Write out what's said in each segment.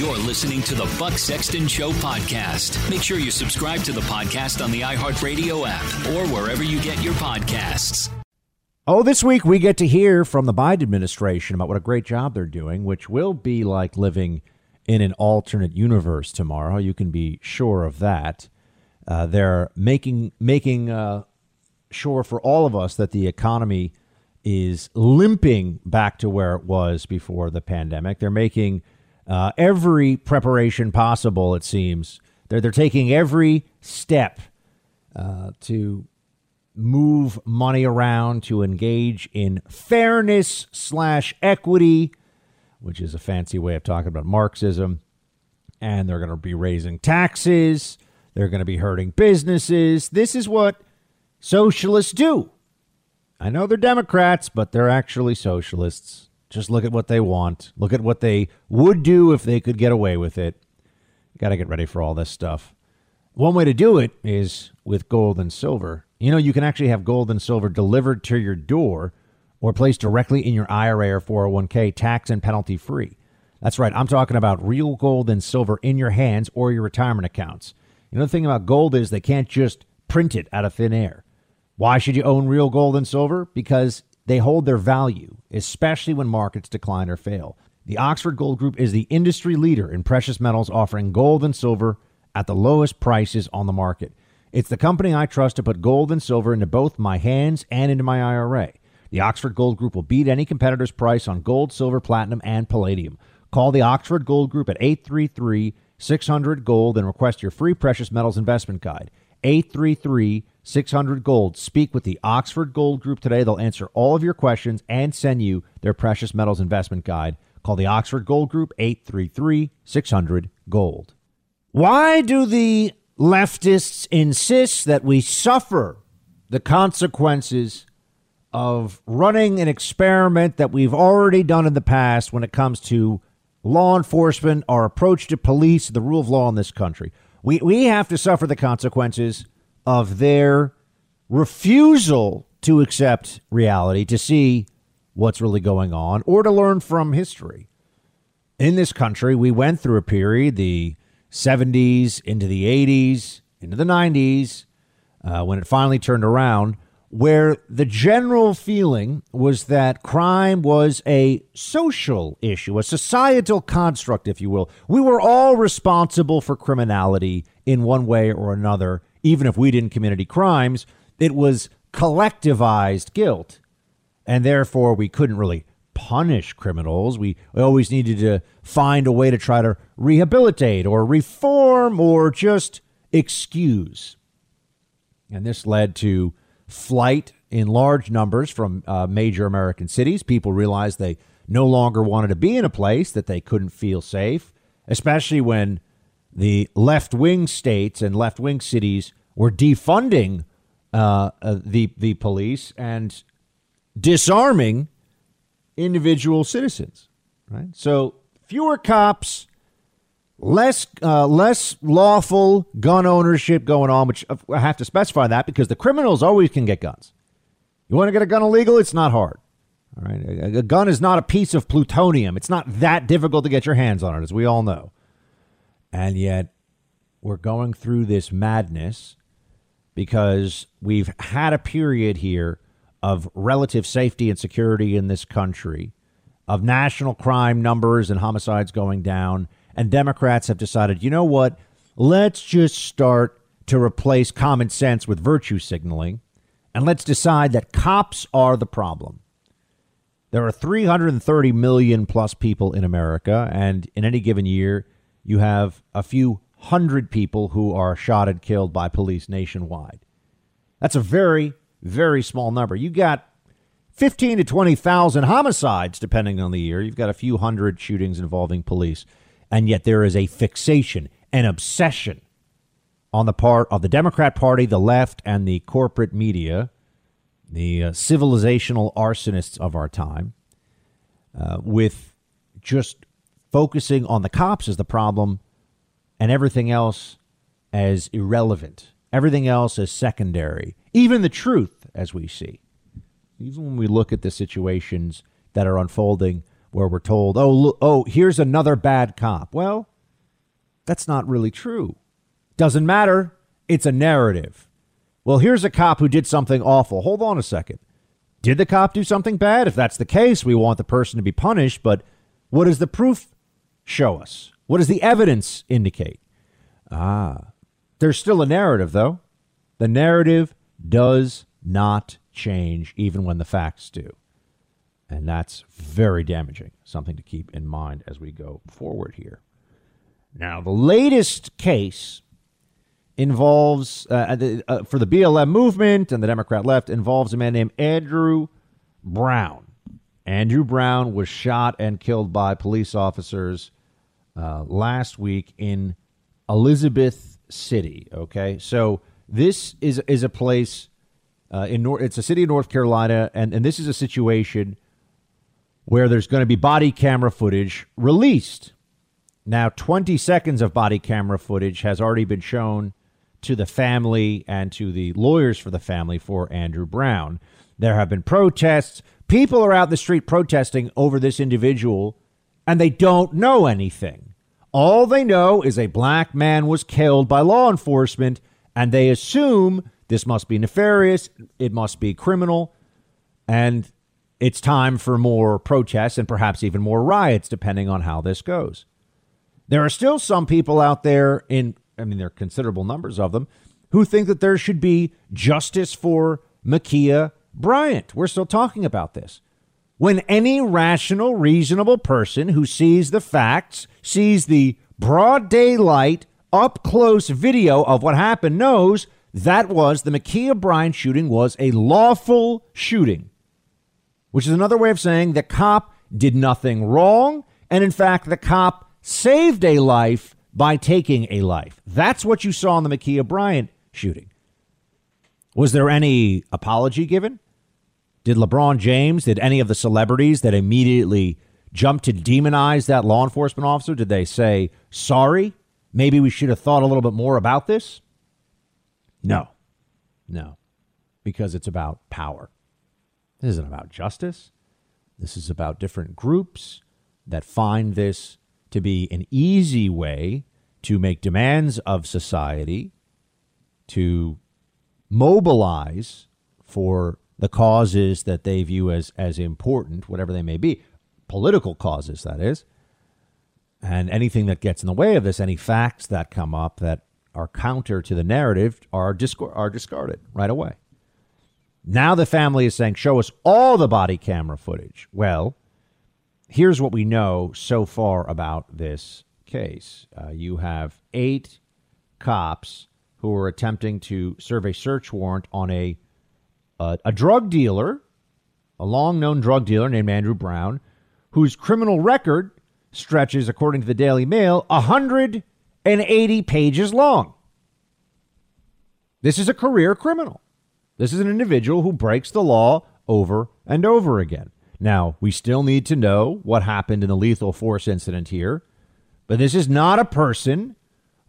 You're listening to the Buck Sexton Show podcast. Make sure you subscribe to the podcast on the iHeartRadio app or wherever you get your podcasts. Oh, this week we get to hear from the Biden administration about what a great job they're doing, which will be like living in an alternate universe tomorrow. You can be sure of that. Uh, they're making making uh, sure for all of us that the economy is limping back to where it was before the pandemic. They're making uh, every preparation possible. It seems they're they're taking every step uh, to move money around to engage in fairness slash equity, which is a fancy way of talking about Marxism. And they're going to be raising taxes. They're going to be hurting businesses. This is what socialists do. I know they're Democrats, but they're actually socialists. Just look at what they want. Look at what they would do if they could get away with it. Got to get ready for all this stuff. One way to do it is with gold and silver. You know, you can actually have gold and silver delivered to your door or placed directly in your IRA or 401k, tax and penalty free. That's right. I'm talking about real gold and silver in your hands or your retirement accounts. You know, the thing about gold is they can't just print it out of thin air. Why should you own real gold and silver? Because they hold their value, especially when markets decline or fail. The Oxford Gold Group is the industry leader in precious metals, offering gold and silver at the lowest prices on the market. It's the company I trust to put gold and silver into both my hands and into my IRA. The Oxford Gold Group will beat any competitor's price on gold, silver, platinum, and palladium. Call the Oxford Gold Group at 833 600 Gold and request your free precious metals investment guide. 833 600 Gold. Speak with the Oxford Gold Group today. They'll answer all of your questions and send you their precious metals investment guide. Call the Oxford Gold Group 833 600 Gold. Why do the leftists insist that we suffer the consequences of running an experiment that we've already done in the past when it comes to law enforcement, our approach to police, the rule of law in this country? We, we have to suffer the consequences of their refusal to accept reality, to see what's really going on, or to learn from history. In this country, we went through a period, the 70s into the 80s, into the 90s, uh, when it finally turned around, where the general feeling was that crime was a social issue, a societal construct, if you will. We were all responsible for criminality in one way or another, even if we didn't commit any crimes. It was collectivized guilt. And therefore, we couldn't really punish criminals. We, always needed to find a way to try to rehabilitate or reform or just excuse. And this led to flight in large numbers from uh, major American cities. People realized they no longer wanted to be in a place that they couldn't feel safe, especially when the left wing states and left wing cities were defunding uh, uh, the the police and disarming individual citizens. Right. So fewer cops, less uh, less lawful gun ownership going on. Which I have to specify that because the criminals always can get guns. You want to get a gun illegal? It's not hard. All right, a, a gun is not a piece of plutonium. It's not that difficult to get your hands on it, as we all know. And yet, we're going through this madness because we've had a period here of relative safety and security in this country, of national crime numbers and homicides going down. And Democrats have decided, you know what? Let's just start to replace common sense with virtue signaling. And let's decide that cops are the problem. There are 330 million plus people in America. And in any given year, you have a few hundred people who are shot and killed by police nationwide. That's a very, very small number. You got 15 to 20,000 homicides, depending on the year. You've got a few hundred shootings involving police. And yet there is a fixation, an obsession on the part of the Democrat Party, the left, and the corporate media, the uh, civilizational arsonists of our time, uh, with just focusing on the cops as the problem and everything else as irrelevant, everything else as secondary, even the truth as we see. Even when we look at the situations that are unfolding where we're told, "Oh, look, oh, here's another bad cop." Well, That's not really true. Doesn't matter. It's a narrative. Well, here's a cop who did something awful. Hold on a second. Did the cop do something bad? If that's the case, we want the person to be punished. But what is the proof show us? What does the evidence indicate? Ah, there's still a narrative, though. The narrative does not change even when the facts do. And that's very damaging, something to keep in mind as we go forward here. Now, the latest case involves, uh, the, uh, for the BLM movement and the Democrat left, involves a man named Andrew Brown. Andrew Brown was shot and killed by police officers uh, last week in Elizabeth City. Okay, so this is is a place uh, in North. It's a city in North Carolina, and and this is a situation where there's going to be body camera footage released. Now, 20 seconds of body camera footage has already been shown to the family and to the lawyers for the family for Andrew Brown. There have been protests. People are out in the street protesting over this individual, and they don't know anything. All they know is a black man was killed by law enforcement, and they assume this must be nefarious, it must be criminal, and it's time for more protests and perhaps even more riots, depending on how this goes. There are still some people out there in I mean, there are considerable numbers of them, who think that there should be justice for Ma'Khia Bryant. We're still talking about this. When any rational, reasonable person who sees the facts, sees the broad daylight, up close video of what happened, knows that was the Ma'Khia Bryant shooting was a lawful shooting, which is another way of saying the cop did nothing wrong. And in fact, the cop saved a life by taking a life. That's what you saw in the Ma'Khia Bryant shooting. Was there any apology given? Did LeBron James, did any of the celebrities that immediately jumped to demonize that law enforcement officer, did they say, sorry, maybe we should have thought a little bit more about this? No, no, because it's about power. This isn't about justice. This is about different groups that find this to be an easy way to make demands of society, to mobilize for the causes that they view as, as important, whatever they may be, political causes, that is. And anything that gets in the way of this, any facts that come up that are counter to the narrative, are, disc- are discarded right away. Now the family is saying, show us all the body camera footage. Well, here's what we know so far about this case uh, you have eight cops who are attempting to serve a search warrant on a, a, a drug dealer, a long known drug dealer named Andrew Brown, whose criminal record stretches, according to the Daily Mail, 180 pages long. This is a career criminal. This is an individual who breaks the law over and over again. Now, we still need to know what happened in the lethal force incident here, but this is not a person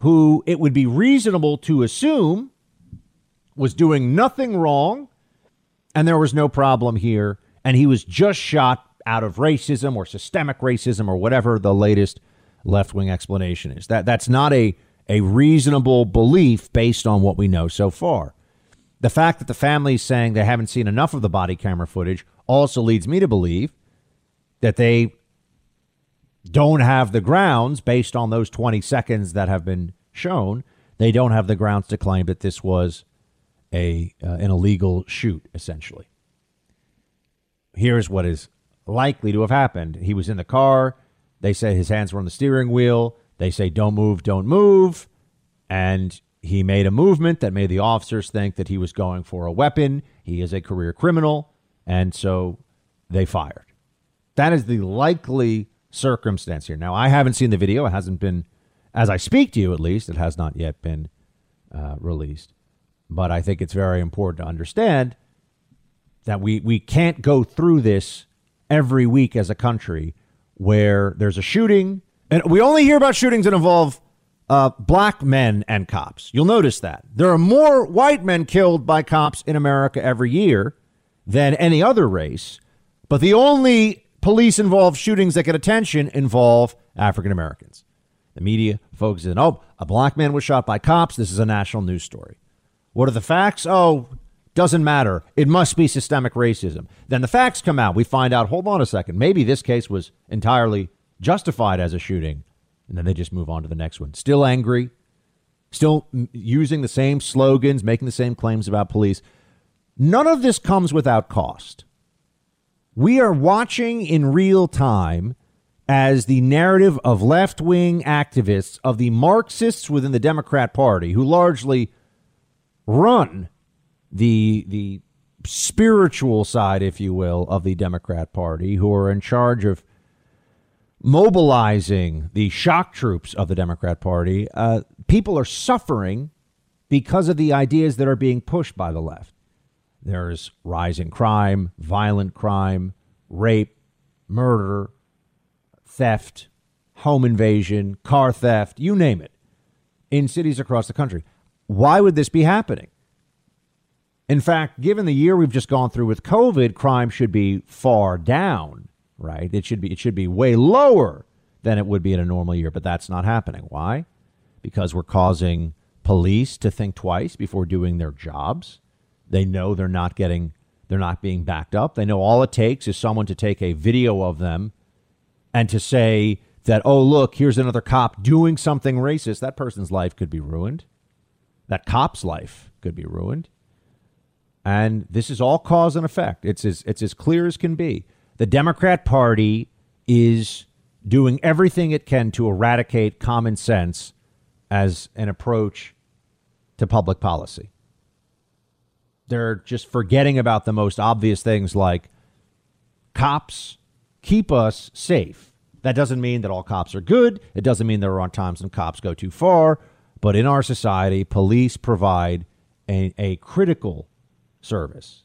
who it would be reasonable to assume was doing nothing wrong and there was no problem here and he was just shot out of racism or systemic racism or whatever the latest left-wing explanation is. That that's not a a reasonable belief based on what we know so far. The fact that the family is saying they haven't seen enough of the body camera footage also leads me to believe that they don't have the grounds based on those 20 seconds that have been shown. They don't have the grounds to claim that this was a uh, an illegal shoot essentially. Here's what is likely to have happened. He was in the car. They say his hands were on the steering wheel. They say don't move, don't move. And he made a movement that made the officers think that he was going for a weapon. He is a career criminal, and so they fired. That is the likely circumstance here. Now, I haven't seen the video. It hasn't been, as I speak to you at least, it has not yet been uh, released. But I think it's very important to understand that we, we can't go through this every week as a country where there's a shooting. And we only hear about shootings that involve uh, black men and cops. You'll notice that. There are more white men killed by cops in America every year than any other race, but the only police involved shootings that get attention involve African Americans. The media focuses on, oh, a black man was shot by cops. This is a national news story. What are the facts? Oh, doesn't matter. It must be systemic racism. Then the facts come out. We find out, hold on a second, maybe this case was entirely justified as a shooting. And then they just move on to the next one. Still angry, still using the same slogans, making the same claims about police. None of this comes without cost. We are watching in real time as the narrative of left wing activists, of the Marxists within the Democrat Party, who largely run the, the spiritual side, if you will, of the Democrat Party, who are in charge of mobilizing the shock troops of the Democrat Party, uh, people are suffering because of the ideas that are being pushed by the left. There's rising crime, violent crime, rape, murder, theft, home invasion, car theft, you name it, in cities across the country. Why would this be happening? In fact, given the year we've just gone through with COVID, crime should be far down right? It should be it should be way lower than it would be in a normal year, but that's not happening. Why? Because we're causing police to think twice before doing their jobs. They know they're not getting they're not being backed up. They know all it takes is someone to take a video of them and to say that, oh, look, here's another cop doing something racist. That person's life could be ruined. That cop's life could be ruined. And this is all cause and effect. It's as, it's as clear as can be the Democrat Party is doing everything it can to eradicate common sense as an approach to public policy. They're just forgetting about the most obvious things like cops keep us safe. That doesn't mean that all cops are good. It doesn't mean there aren't times when cops go too far. But in our society, police provide a, a critical service.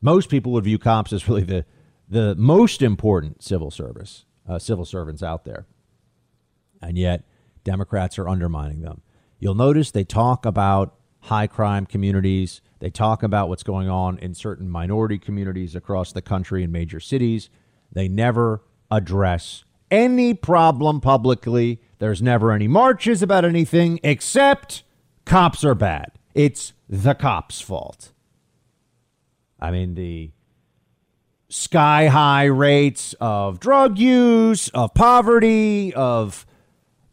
Most people would view cops as really the the most important civil service, uh, civil servants out there. And yet, Democrats are undermining them. You'll notice they talk about high crime communities. They talk about what's going on in certain minority communities across the country in major cities. They never address any problem publicly. There's never any marches about anything except cops are bad. It's the cops' fault. I mean, the sky high rates of drug use, of poverty, of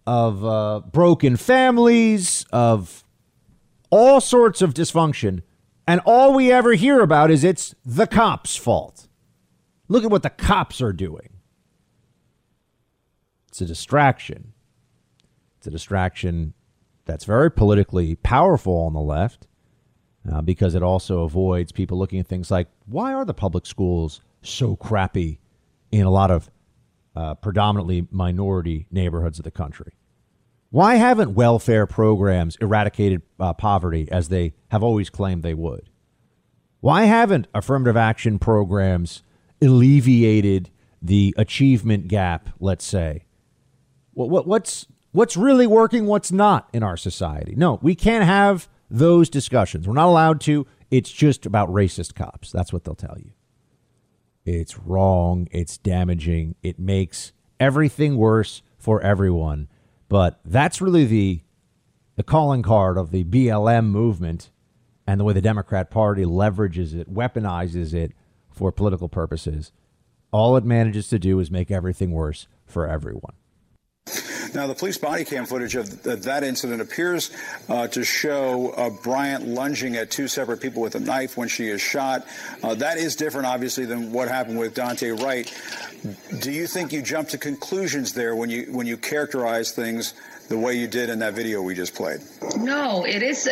of uh, broken families, of all sorts of dysfunction, and all we ever hear about is it's the cops' fault. Look at what the cops are doing. It's a distraction. It's a distraction that's very politically powerful on the left uh, because it also avoids people looking at things like why are the public schools so crappy in a lot of uh, predominantly minority neighborhoods of the country? Why haven't welfare programs eradicated uh, poverty as they have always claimed they would? Why haven't affirmative action programs alleviated the achievement gap, let's say? What, what, what's, what's really working, what's not in our society? No, we can't have those discussions. We're not allowed to. It's just about racist cops. That's what they'll tell you. It's wrong. It's damaging. It makes everything worse for everyone. But that's really the the calling card of the BLM movement and the way the Democrat Party leverages it, weaponizes it for political purposes. All it manages to do is make everything worse for everyone. Now, the police body cam footage of that incident appears uh, to show uh, Bryant lunging at two separate people with a knife when she is shot. Uh, that is different, obviously, than what happened with Daunte Wright. Do you think you jump to conclusions there when you when you characterize things the way you did in that video we just played? No, it is a,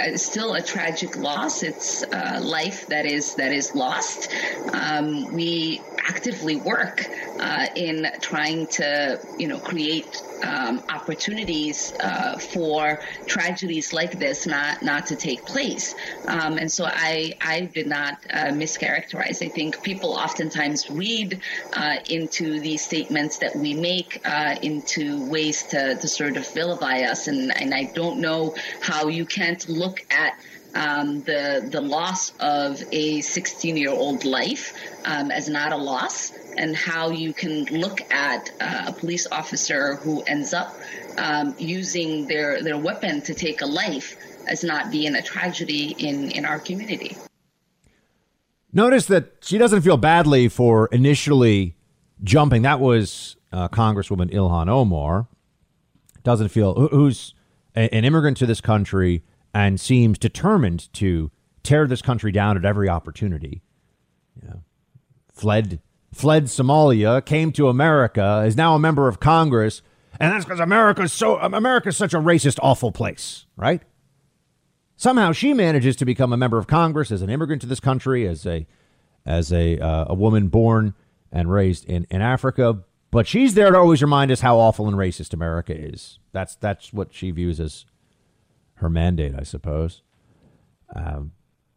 a, a, still a tragic loss. It's a life that is that is lost. Um, we actively work uh, in trying to, you know, create um, opportunities uh, for tragedies like this not not to take place. Um, and so I I did not uh, mischaracterize. I think people oftentimes read uh, into these statements that we make uh, into ways to, to sort of vilify us, and and I don't know how you can't look at um, the the loss of a 16 year old life um, as not a loss and how you can look at uh, a police officer who ends up um, using their, their weapon to take a life as not being a tragedy in, in our community. Notice that she doesn't feel badly for initially jumping. That was uh, Congresswoman Ilhan Omar. Doesn't feel who's an immigrant to this country and seems determined to tear this country down at every opportunity. Yeah. Fled fled Somalia, came to America, is now a member of Congress, and that's because America's so America's such a racist, awful place, right? Somehow she manages to become a member of Congress as an immigrant to this country, as a as a uh, a woman born and raised in, in Africa. But she's there to always remind us how awful and racist America is. That's that's what she views as her mandate, I suppose. Um,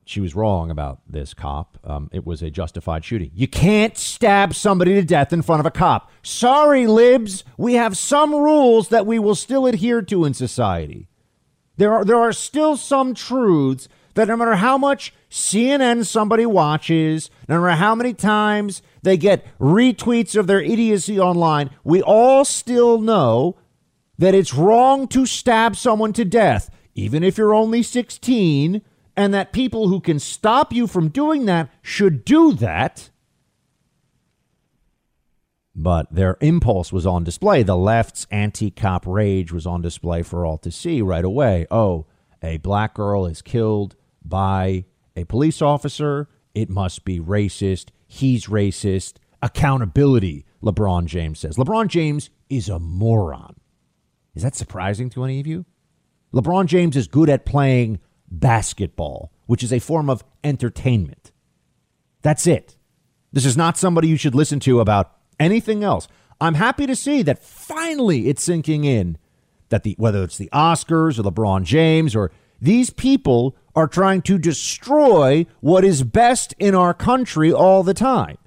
she was wrong about this cop. Um, it was a justified shooting. You can't stab somebody to death in front of a cop. Sorry, libs. We have some rules that we will still adhere to in society. There are there are still some truths that no matter how much CNN somebody watches, no matter how many times they get retweets of their idiocy online, we all still know that it's wrong to stab someone to death, even if you're only 16 and that people who can stop you from doing that should do that. But their impulse was on display. The left's anti cop rage was on display for all to see right away. Oh, a black girl is killed by a police officer. It must be racist. He's racist. Accountability, LeBron James says. LeBron James is a moron. Is that surprising to any of you? LeBron James is good at playing basketball, which is a form of entertainment. That's it. This is not somebody you should listen to about anything else. I'm happy to see that finally it's sinking in that the whether it's the Oscars or LeBron James or these people are trying to destroy what is best in our country all the time.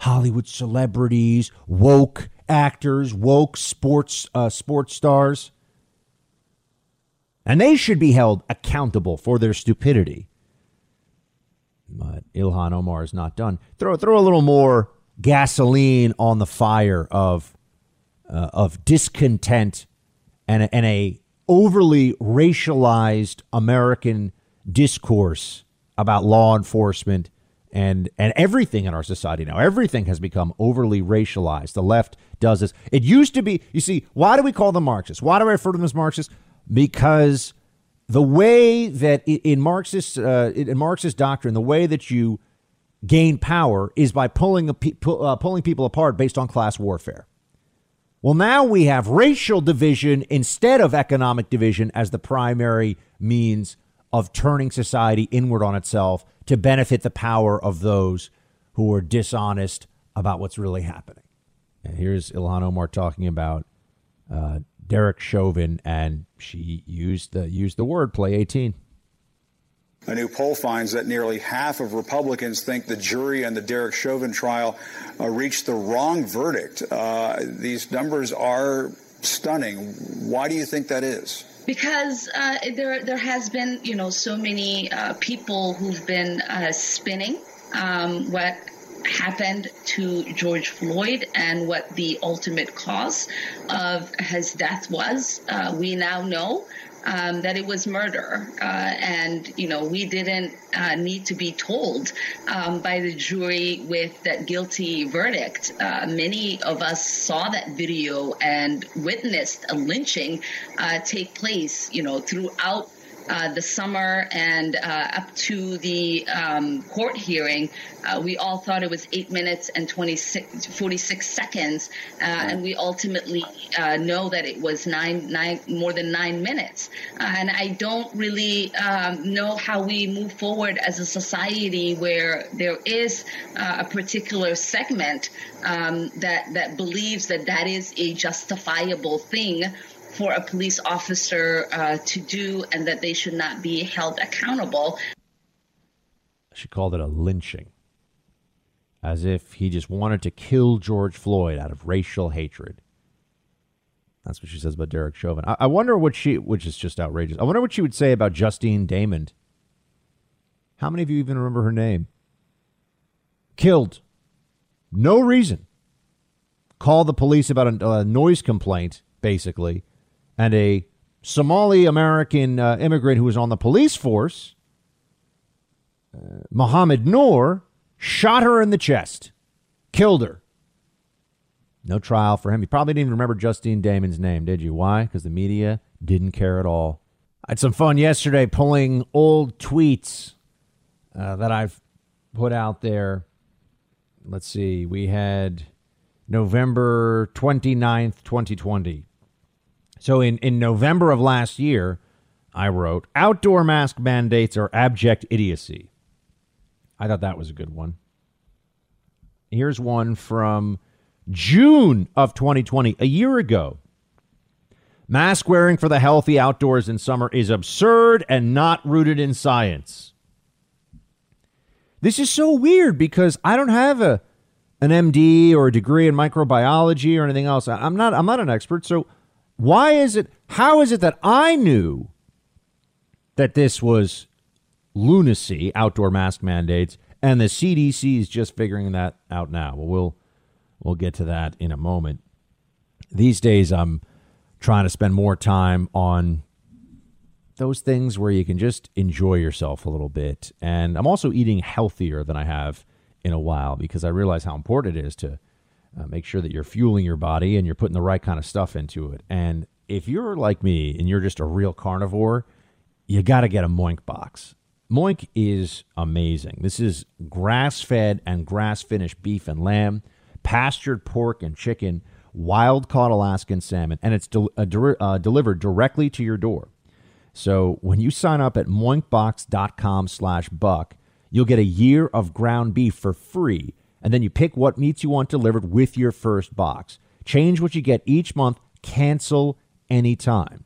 Hollywood celebrities, woke actors, woke sports uh, sports stars. And they should be held accountable for their stupidity. But Ilhan Omar is not done. Throw throw a little more gasoline on the fire of uh, of discontent and a, and a overly racialized American discourse about law enforcement and and everything in our society now. Everything has become overly racialized. The left does this. It used to be. You see, why do we call them Marxists? Why do I refer to them as Marxists? Because the way that in Marxist uh, in Marxist doctrine, the way that you gain power is by pulling a, uh, pulling people apart based on class warfare. Well, now we have racial division instead of economic division as the primary means of turning society inward on itself to benefit the power of those who are dishonest about what's really happening. And here's Ilhan Omar talking about uh, Derek Chauvin, and she used the used the word play 18. A new poll finds that nearly half of Republicans think the jury in the Derek Chauvin trial uh, reached the wrong verdict. Uh, these numbers are stunning. Why do you think that is? Because uh, there, there has been, you know, so many uh, people who've been uh, spinning um, what happened to George Floyd and what the ultimate cause of his death was. Uh, we now know um, that it was murder. Uh, and, you know, we didn't uh, need to be told um, by the jury with that guilty verdict. Uh, many of us saw that video and witnessed a lynching uh, take place, you know, throughout uh, the summer and uh, up to the um, court hearing, uh, we all thought it was eight minutes and 26, 46 seconds, and we ultimately know that it was nine, nine, more than nine minutes. and I don't really um, know how we move forward as a society where there is a particular segment um, that that believes that that is a justifiable thing for a police officer uh, to do and that they should not be held accountable. She called it a lynching, as if he just wanted to kill George Floyd out of racial hatred. That's what she says about Derek Chauvin. I, I wonder what she, which is just outrageous. I wonder what she would say about Justine Damond. How many of you even remember her name? Killed no reason, called the police about a, a noise complaint, basically, and a Somali American uh, immigrant who was on the police force, uh, Mohammed Noor, shot her in the chest, killed her. No trial for him. You probably didn't even remember Justine Damond's name, did you? Why? Because the media didn't care at all. I had some fun yesterday pulling old tweets uh, that I've put out there. Let's see. We had November 29th, 2020. So in, in November of last year, I wrote, outdoor mask mandates are abject idiocy. I thought that was a good one. Here's one from June of 2020, a year ago. Mask wearing for the healthy outdoors in summer is absurd and not rooted in science. This is so weird because I don't have a an MD or a degree in microbiology or anything else. I'm not I'm not an expert. So why is it how is it that I knew that this was lunacy, outdoor mask mandates, and the CDC is just figuring that out now? Well, we'll we'll get to that in a moment. These days I'm trying to spend more time on those things where you can just enjoy yourself a little bit. And I'm also eating healthier than I have in a while because I realize how important it is to uh, make sure that you're fueling your body and you're putting the right kind of stuff into it. And if you're like me and you're just a real carnivore, you got to get a Moink box. Moink is amazing. This is grass fed and grass finished beef and lamb, pastured pork and chicken, wild caught Alaskan salmon, and it's uh, de- uh, delivered directly to your door. So when you sign up at moinkbox.com slash buck, you'll get a year of ground beef for free. And then you pick what meats you want delivered with your first box. Change what you get each month, cancel anytime.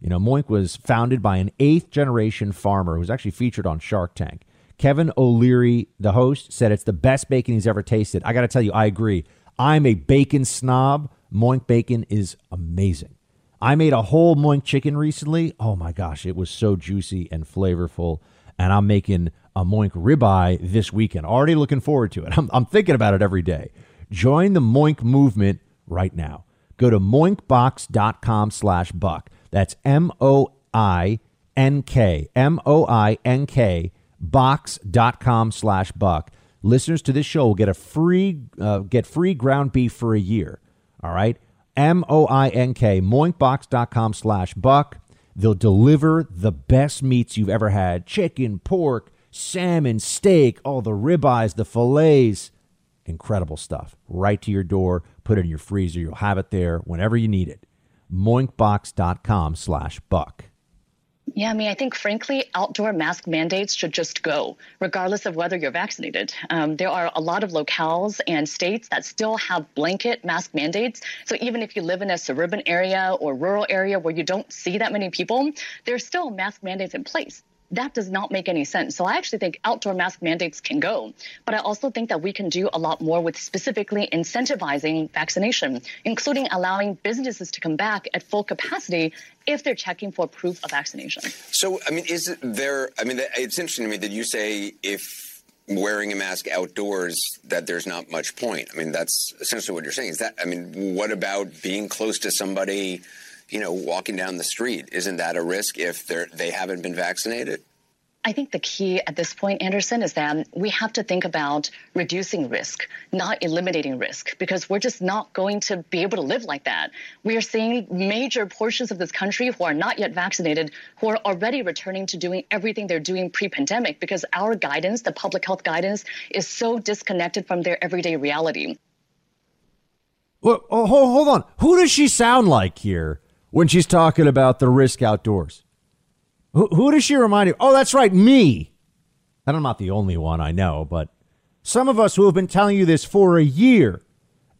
You know, Moink was founded by an eighth generation farmer who was actually featured on Shark Tank. Kevin O'Leary, the host, said it's the best bacon he's ever tasted. I got to tell you, I agree. I'm a bacon snob. Moink bacon is amazing. I made a whole Moink chicken recently. Oh my gosh, it was so juicy and flavorful. And I'm making a Moink ribeye this weekend. Already looking forward to it. I'm, I'm thinking about it every day. Join the Moink movement right now. Go to moinkbox.com slash buck. That's M O I N K, M O I N K, box.com slash buck. Listeners to this show will get a free, uh, get free ground beef for a year. All right. M O I N K, moinkbox.com slash buck. They'll deliver the best meats you've ever had chicken, pork, salmon, steak, all the ribeyes, the fillets. Incredible stuff. Right to your door. Put it in your freezer. You'll have it there whenever you need it. Moinkbox.com slash buck. Yeah, I mean, I think frankly, outdoor mask mandates should just go, regardless of whether you're vaccinated. Um, there are a lot of locales and states that still have blanket mask mandates. So even if you live in a suburban area or rural area where you don't see that many people, there's still mask mandates in place that does not make any sense. So I actually think outdoor mask mandates can go, but I also think that we can do a lot more with specifically incentivizing vaccination, including allowing businesses to come back at full capacity if they're checking for proof of vaccination. So, I mean, is there, I mean, it's interesting to me that you say if wearing a mask outdoors that there's not much point. I mean, that's essentially what you're saying. Is that, I mean, what about being close to somebody? You know, walking down the street. Isn't that a risk if they're they haven't been vaccinated? I think the key at this point, Anderson, is that we have to think about reducing risk, not eliminating risk, because we're just not going to be able to live like that. We are seeing major portions of this country who are not yet vaccinated, who are already returning to doing everything they're doing pre pandemic, because our guidance, the public health guidance, is so disconnected from their everyday reality. Well, oh, hold on. Who does she sound like here? When she's talking about the risk outdoors. Who, who does she remind you? Oh, that's right, me. And I'm not the only one I know, but some of us who have been telling you this for a year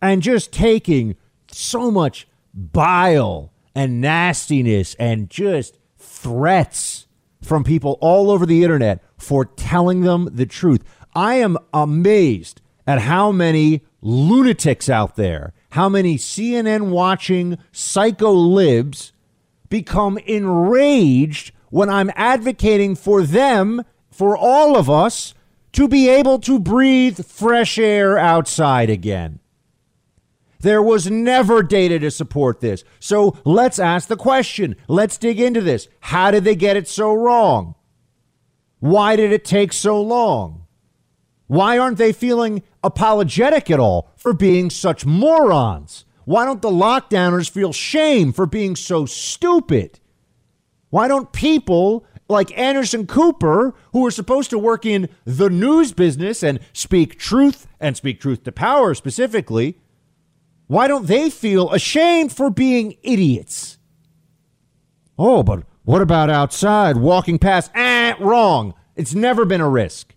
and just taking so much bile and nastiness and just threats from people all over the internet for telling them the truth. I am amazed at how many lunatics out there how many CNN watching psycho libs become enraged when I'm advocating for them, for all of us, to be able to breathe fresh air outside again. There was never data to support this. So let's ask the question. Let's dig into this. How did they get it so wrong? Why did it take so long? Why aren't they feeling apologetic at all for being such morons? Why don't the lockdowners feel shame for being so stupid? Why don't people like Anderson Cooper, who are supposed to work in the news business and speak truth and speak truth to power specifically, why don't they feel ashamed for being idiots? Oh, but what about outside walking past? Ah, wrong. It's never been a risk.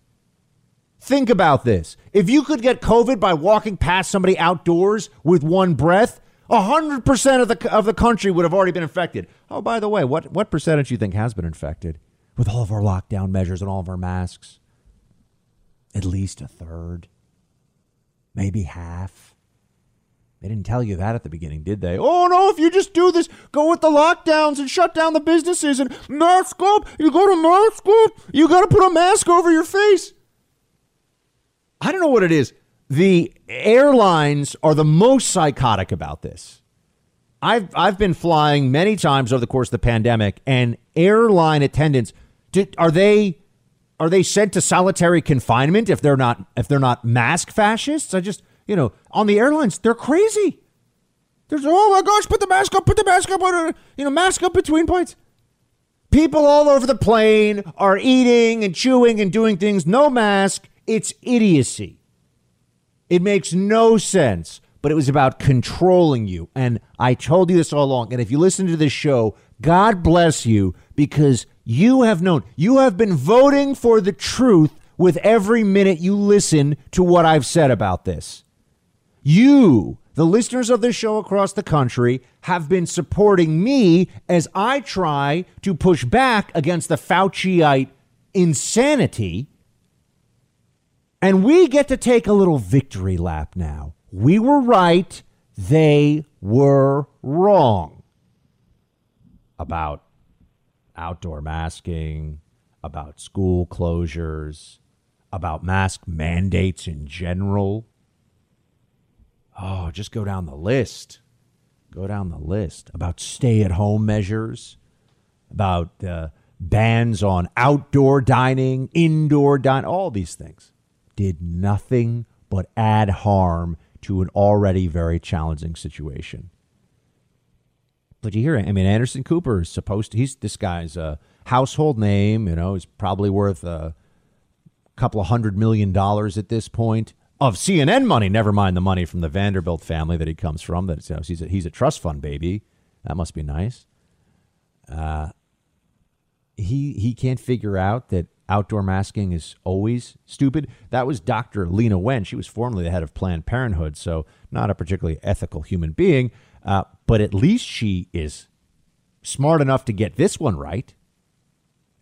Think about this. If you could get COVID by walking past somebody outdoors with one breath, 100% of the, of the country would have already been infected. Oh, by the way, what, what percentage do you think has been infected with all of our lockdown measures and all of our masks? At least a third, maybe half. They didn't tell you that at the beginning, did they? Oh, no, if you just do this, go with the lockdowns and shut down the businesses and mask up, you go to mask up, you got to put a mask over your face. I don't know what it is. The airlines are the most psychotic about this. I've I've been flying many times over the course of the pandemic, and airline attendants did, are they are they sent to solitary confinement if they're not if they're not mask fascists? I just you know on the airlines they're crazy. There's oh my gosh, put the mask up, put the mask up, you know, mask up between points. People all over the plane are eating and chewing and doing things no mask it's idiocy. It makes no sense, but it was about controlling you. And I told you this all along. And if you listen to this show, God bless you because you have known, you have been voting for the truth with every minute you listen to what I've said about this. You, the listeners of this show across the country, have been supporting me as I try to push back against the Fauciite insanity and we get to take a little victory lap now. We were right, they were wrong about outdoor masking, about school closures, about mask mandates in general. Oh, just go down the list. Go down the list about stay at home measures, about uh, bans on outdoor dining, indoor dining, all these things did nothing but add harm to an already very challenging situation. But you hear. I mean, Anderson Cooper is supposed to, he's this guy's a household name, you know, he's probably worth a couple of hundred million dollars at this point of CNN money, never mind the money from the Vanderbilt family that he comes from. That you know, he's, a, he's a trust fund baby. That must be nice. Uh, he, he can't figure out that outdoor masking is always stupid. That was Dr. Leana Wen. She was formerly the head of Planned Parenthood, so not a particularly ethical human being, uh, but at least she is smart enough to get this one right.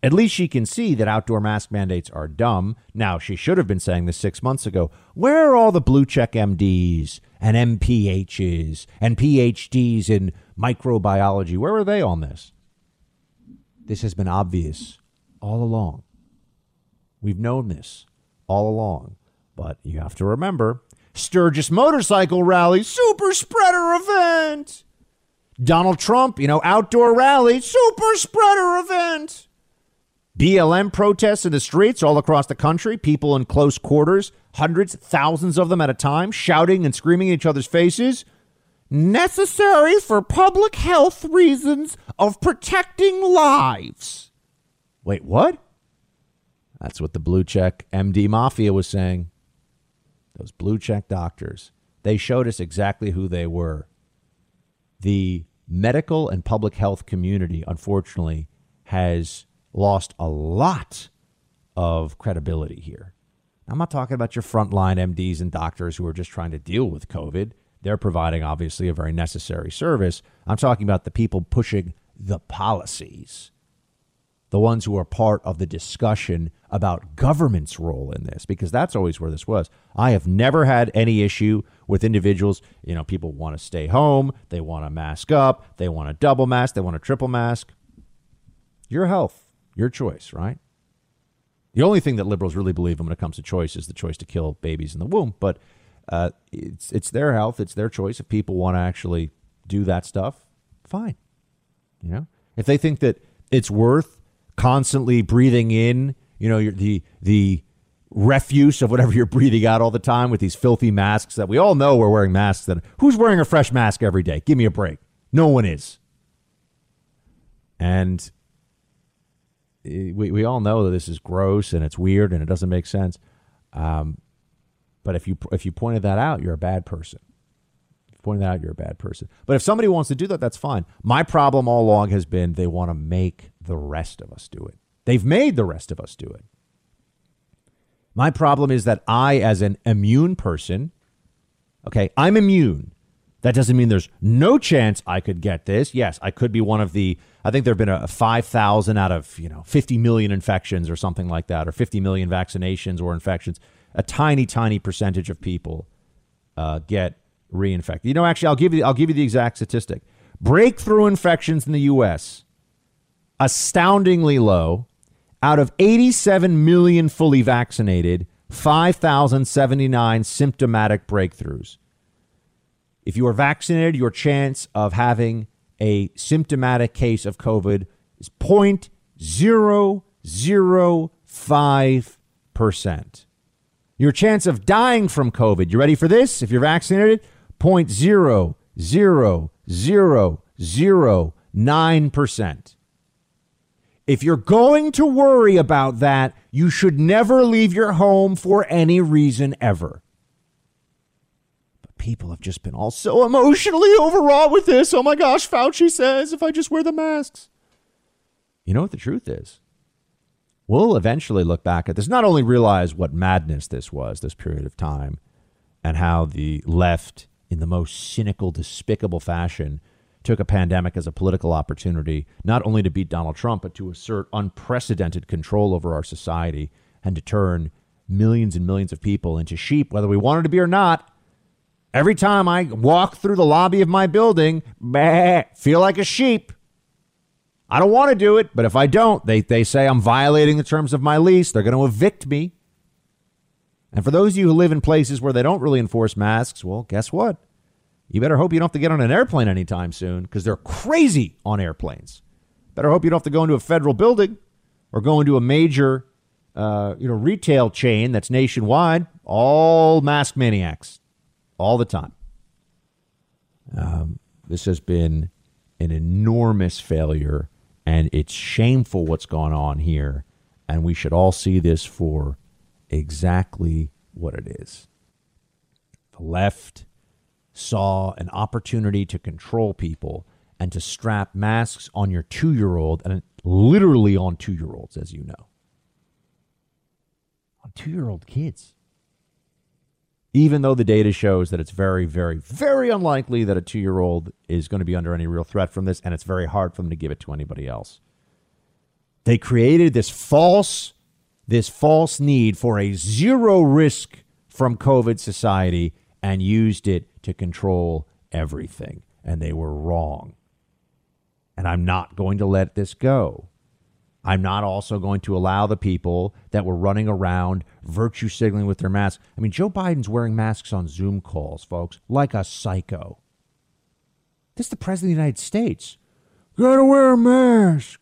At least she can see that outdoor mask mandates are dumb. Now, she should have been saying this six months ago. Where are all the blue check MDs and MPHs and PhDs in microbiology? Where are they on this? This has been obvious all along. We've known this all along. But you have to remember Sturgis Motorcycle Rally, super spreader event. Donald Trump, you know, outdoor rally, super spreader event. BLM protests in the streets all across the country, people in close quarters, hundreds, thousands of them at a time, shouting and screaming in each other's faces. Necessary for public health reasons of protecting lives. Wait, what? That's what the blue check MD mafia was saying. Those blue check doctors. They showed us exactly who they were. The medical and public health community, unfortunately, has lost a lot of credibility here. I'm not talking about your frontline MDs and doctors who are just trying to deal with COVID. They're providing, obviously, a very necessary service. I'm talking about the people pushing the policies the ones who are part of the discussion about government's role in this, because that's always where this was. I have never had any issue with individuals. You know, people want to stay home, they want to mask up, they want a double mask, they want a triple mask. Your health, your choice, right? The only thing that liberals really believe in when it comes to choice is the choice to kill babies in the womb. But uh, it's it's their health, it's their choice. If people want to actually do that stuff, fine. You know, if they think that it's worth constantly breathing in, you know, the the refuse of whatever you're breathing out all the time with these filthy masks that we all know we're wearing masks. That who's wearing a fresh mask every day? Give me a break. No one is. And we, we all know that this is gross and it's weird and it doesn't make sense. Um, but if you if you pointed that out, you're a bad person. If you pointed that out, you're a bad person. But if somebody wants to do that, that's fine. My problem all along has been they want to make the rest of us do it. They've made the rest of us do it. My problem is that I, as an immune person, okay, I'm immune. That doesn't mean there's no chance I could get this. Yes, I could be one of the. I think there have been a, 5,000 out of you know 50 million infections or something like that, or 50 million vaccinations or infections. A tiny, tiny percentage of people uh, get reinfected. You know, actually, I'll give you. I'll give you the exact statistic. Breakthrough infections in the U.S. astoundingly low. Out of 87 million fully vaccinated, 5,079 symptomatic breakthroughs. If you are vaccinated, your chance of having a symptomatic case of COVID is 0.005%. Your chance of dying from COVID, you ready for this? If you're vaccinated, 0.00009%. If you're going to worry about that, you should never leave your home for any reason ever people have just been all so emotionally overwrought with this. Oh my gosh, Fauci says if I just wear the masks. You know what the truth is? We'll eventually look back at this, not only realize what madness this was, this period of time, and how the left, in the most cynical, despicable fashion, took a pandemic as a political opportunity, not only to beat Donald Trump, but to assert unprecedented control over our society and to turn millions and millions of people into sheep, whether we wanted to be or not. Every time I walk through the lobby of my building, bah, feel like a sheep. I don't want to do it, but if I don't, they, they say I'm violating the terms of my lease. They're going to evict me. And for those of you who live in places where they don't really enforce masks, well, guess what? You better hope you don't have to get on an airplane anytime soon because they're crazy on airplanes. Better hope you don't have to go into a federal building or go into a major uh, you know, retail chain that's nationwide. All mask maniacs all the time. Um, this has been an enormous failure, and it's shameful what's gone on here. And we should all see this for exactly what it is. The left saw an opportunity to control people and to strap masks on your two year old, and literally on two year olds, as you know. On two year old kids even though the data shows that it's very, very, very unlikely that a two year old is going to be under any real threat from this, and it's very hard for them to give it to anybody else. They created this false, this false need for a zero risk from COVID society and used it to control everything. And they were wrong. And I'm not going to let this go. I'm not also going to allow the people that were running around virtue signaling with their masks. I mean, Joe Biden's wearing masks on Zoom calls, folks, like a psycho. This is the President of the United States. Gotta wear a mask.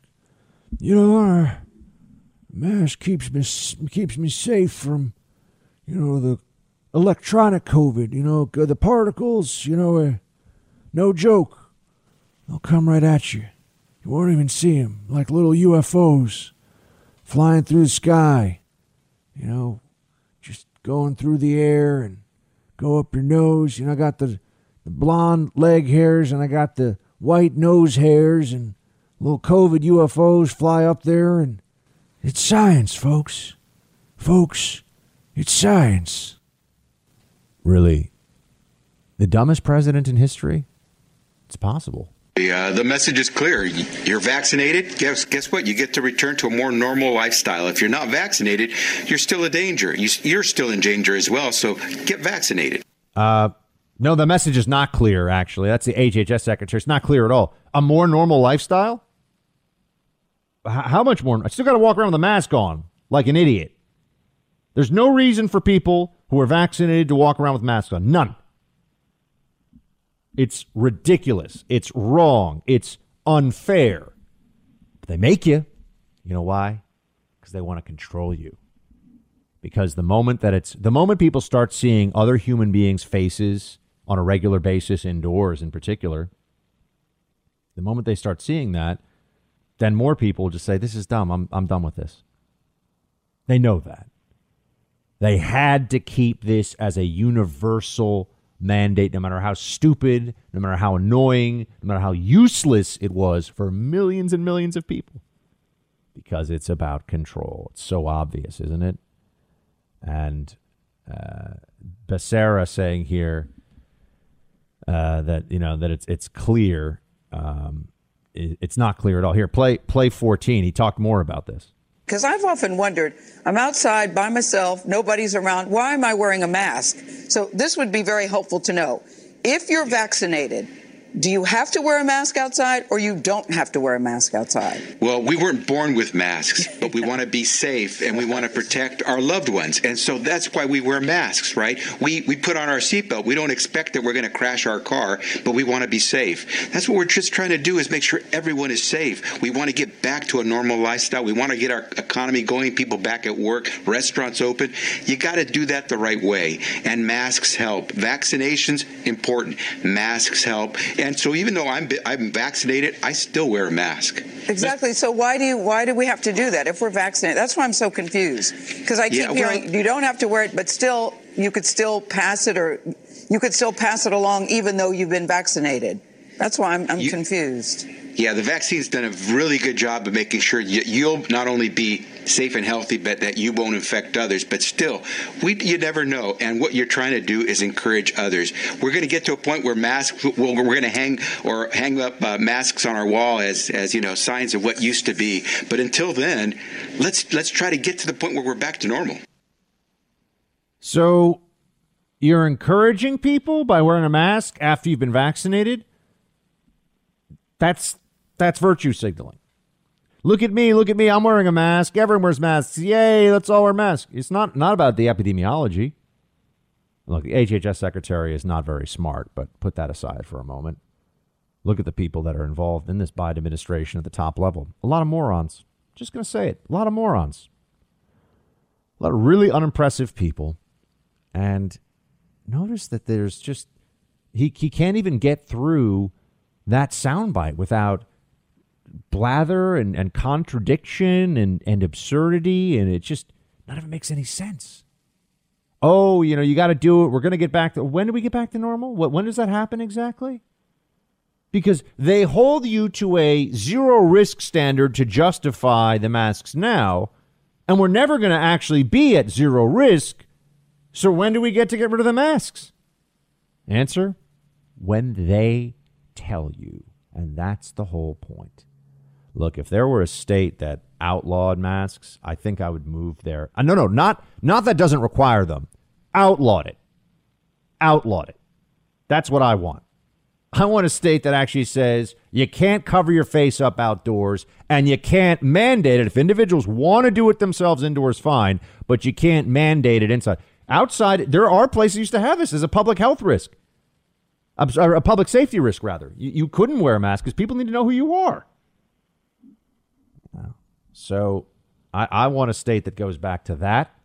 You know, mask keeps me keeps me safe from, you know, the electronic COVID. You know, the particles. You know, uh, no joke. They'll come right at you. You won't even see them, like little UFOs flying through the sky. You know, just going through the air and go up your nose. You know, I got the, the blonde leg hairs and I got the white nose hairs and little COVID UFOs fly up there and it's science, folks. Folks, it's science. Really? The dumbest president in history? It's possible. Uh, the message is clear. You're vaccinated. Guess guess what? You get to return to a more normal lifestyle. If you're not vaccinated, you're still a danger. You, are still in danger as well. So get vaccinated. Uh, no, the message is not clear. Actually, that's the HHS secretary. It's not clear at all. A more normal lifestyle. How much more? I still got to walk around with a mask on. like an idiot. There's no reason for people who are vaccinated to walk around with masks on. None. It's ridiculous. It's wrong. It's unfair. But they make you. You know why? Because they want to control you. Because the moment that it's the moment people start seeing other human beings' faces on a regular basis indoors in particular, the moment they start seeing that, then more people will just say, This is dumb. I'm I'm done with this. They know that. They had to keep this as a universal mandate, no matter how stupid, no matter how annoying, no matter how useless it was for millions and millions of people. Because it's about control. It's so obvious, isn't it? And uh, Becerra saying here uh, that you know that it's it's clear. Um, it, it's not clear at all. Here, play play fourteen. He talked more about this. Because I've often wondered, I'm outside by myself, nobody's around. Why am I wearing a mask? So this would be very helpful to know. If you're vaccinated, do you have to wear a mask outside or you don't have to wear a mask outside? Well, we weren't born with masks, but we want to be safe and we want to protect our loved ones. And so that's why we wear masks, right? We, we put on our seatbelt. We don't expect that we're going to crash our car, but we want to be safe. That's what we're just trying to do is make sure everyone is safe. We want to get back to a normal lifestyle. We want to get our economy going, people back at work, restaurants open. You got to do that the right way. And masks help. Vaccinations, important. Masks help and so even though I'm I'm vaccinated, I still wear a mask. Exactly. So why do you why do we have to do that if we're vaccinated? That's why I'm so confused because I keep yeah, well, hearing you don't have to wear it, but still you could still pass it or you could still pass it along even though you've been vaccinated. That's why I'm, I'm you, confused. Yeah, the vaccine's done a really good job of making sure you'll not only be safe and healthy, but that you won't infect others. But still, we you never know. And what you're trying to do is encourage others. We're going to get to a point where masks, well, we're going to hang or hang up uh, masks on our wall as as you know signs of what used to be. But until then, let's let's try to get to the point where we're back to normal. So you're encouraging people by wearing a mask after you've been vaccinated? That's that's virtue signaling. Look at me, look at me. I'm wearing a mask. Everyone wears masks. Yay, let's all wear masks. It's not not about the epidemiology. Look, the HHS secretary is not very smart, but put that aside for a moment. Look at the people that are involved in this Biden administration at the top level. A lot of morons. Just going to say it. A lot of morons. A lot of really unimpressive people. And notice that there's just, he, he can't even get through that soundbite without blather and, and contradiction and, and absurdity, and it just none of it makes any sense. Oh, you know, you got to do it. We're going to get back to when do we get back to normal? What when does that happen exactly? Because they hold you to a zero risk standard to justify the masks now, and we're never going to actually be at zero risk. So when do we get to get rid of the masks? Answer: When they tell you. And that's the whole point. Look, if there were a state that outlawed masks, I think I would move there. Uh, no, no, not not that doesn't require them. Outlawed it. Outlawed it. That's what I want. I want a state that actually says you can't cover your face up outdoors and you can't mandate it. If individuals want to do it themselves indoors, fine, but you can't mandate it inside. Outside, there are places used to have this as a public health risk a, a public safety risk, rather. You, you couldn't wear a mask because people need to know who you are. So I, I want a state that goes back to that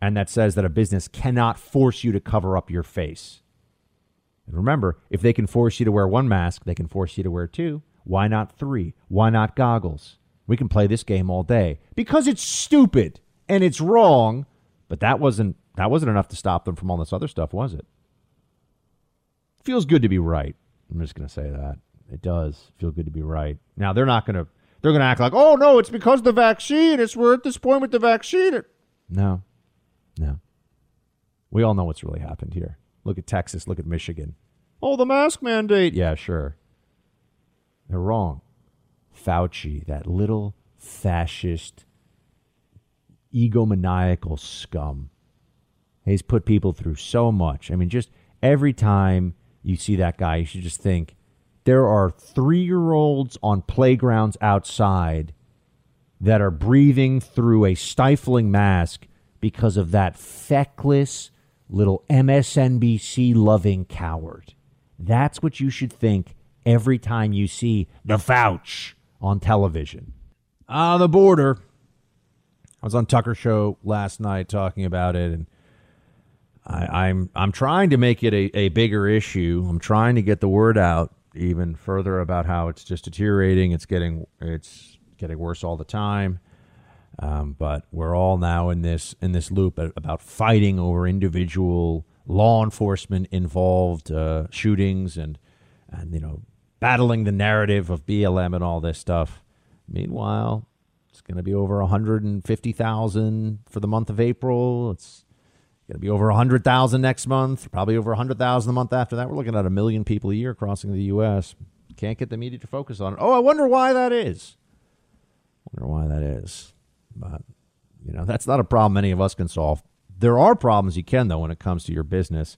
and that says that a business cannot force you to cover up your face. And remember, if they can force you to wear one mask, they can force you to wear two. Why not three? Why not goggles? We can play this game all day because it's stupid and it's wrong, but that wasn't that wasn't enough to stop them from all this other stuff, was it? feels good to be right. I'm just going to say that. It does feel good to be right. Now, they're not going to they're going to act like, "Oh no, it's because of the vaccine. It's we're at this point with the vaccine." No. No. We all know what's really happened here. Look at Texas, look at Michigan. Oh, the mask mandate. Yeah, sure. They're wrong. Fauci, that little fascist egomaniacal scum. He's put people through so much. I mean, just every time you see that guy, you should just think there are three year olds on playgrounds outside that are breathing through a stifling mask because of that feckless little MSNBC loving coward. That's what you should think every time you see the Fauci on television. Ah, uh, the border. I was on Tucker show last night talking about it, and I, am I'm, I'm trying to make it a, a bigger issue. I'm trying to get the word out even further about how it's just deteriorating. It's getting it's getting worse all the time. Um, but we're all now in this in this loop about fighting over individual law enforcement involved uh, shootings and and you know battling the narrative of BLM and all this stuff. Meanwhile, it's going to be over 150,000 for the month of April. It's going to be over 100,000 next month, probably over 100,000 the month after that. We're looking at a million people a year crossing the U.S. Can't get the media to focus on it. Oh, I wonder why that is. Wonder why that is. But, you know, that's not a problem any of us can solve. There are problems you can, though, when it comes to your business.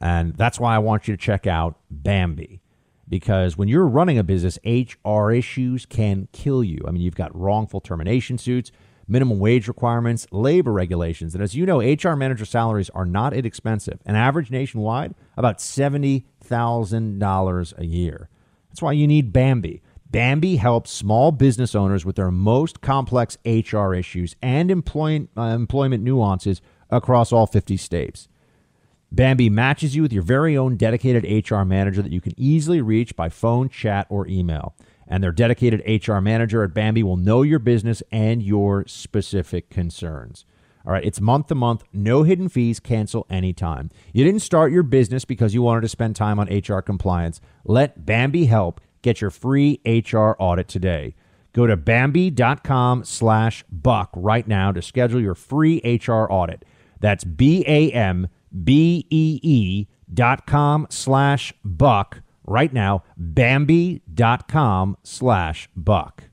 And that's why I want you to check out Bambee. Because when you're running a business, HR issues can kill you. I mean, you've got wrongful termination suits, minimum wage requirements, labor regulations. And as you know, HR manager salaries are not inexpensive. An average nationwide, about $70,000 a year. That's why you need Bambee. Bambee helps small business owners with their most complex HR issues and employ- uh, employment nuances across all 50 states. Bambee matches you with your very own dedicated HR manager that you can easily reach by phone, chat, or email. And their dedicated HR manager at Bambee will know your business and your specific concerns. All right, it's month to month, no hidden fees, cancel anytime. You didn't start your business because you wanted to spend time on HR compliance. Let Bambee help Get your free HR audit today. Go to Bambee.com slash buck right now to schedule your free HR audit. That's B-A-M-B-E-E dot com slash buck right now. Bambee.com slash buck.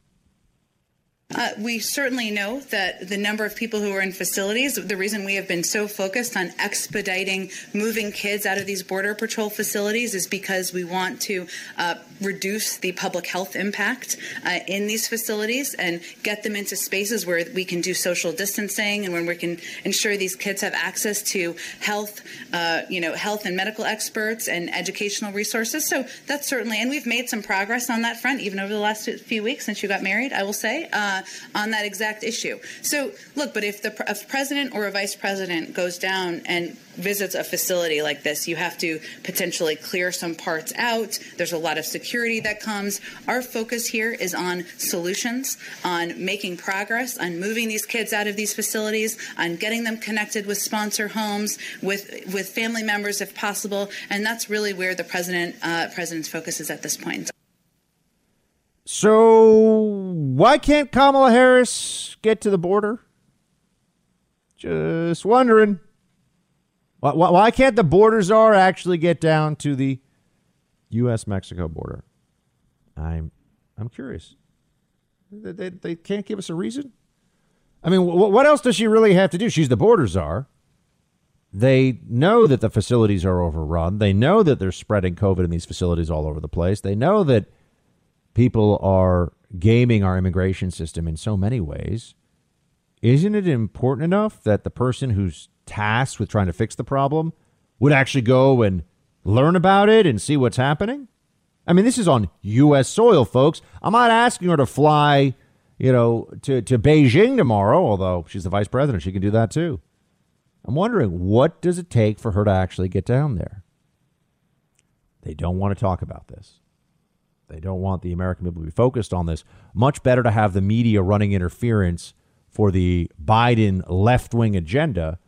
Uh, we certainly know that the number of people who are in facilities, the reason we have been so focused on expediting moving kids out of these Border Patrol facilities is because we want to uh, reduce the public health impact uh, in these facilities and get them into spaces where we can do social distancing and when we can ensure these kids have access to health, uh, you know, health and medical experts and educational resources. So that's certainly, and we've made some progress on that front even over the last few weeks since you got married, I will say. Uh, on that exact issue. So, look, but if the if president or a vice president goes down and visits a facility like this, you have to potentially clear some parts out. There's a lot of security that comes. Our focus here is on solutions, on making progress, on moving these kids out of these facilities, on getting them connected with sponsor homes, with with family members if possible, and that's really where the president uh, president's focus is at this point. So, why can't Kamala Harris get to the border? Just wondering. Why, why can't the border czar actually get down to the U.S. Mexico border? I'm I'm curious. They, they, they, can't give us a reason. I mean, what else does she really have to do? She's the border czar. They know that the facilities are overrun. They know that they're spreading COVID in these facilities all over the place. They know that people are gaming our immigration system in so many ways, isn't it important enough that the person who's tasked with trying to fix the problem would actually go and learn about it and see what's happening? I mean, this is on U.S. soil, folks. I'm not asking her to fly, you know, to, to Beijing tomorrow, although she's the vice president. She can do that too. I'm wondering, what does it take for her to actually get down there? They don't want to talk about this. They don't want the American people to be focused on this. Much better to have the media running interference for the Biden left wing agenda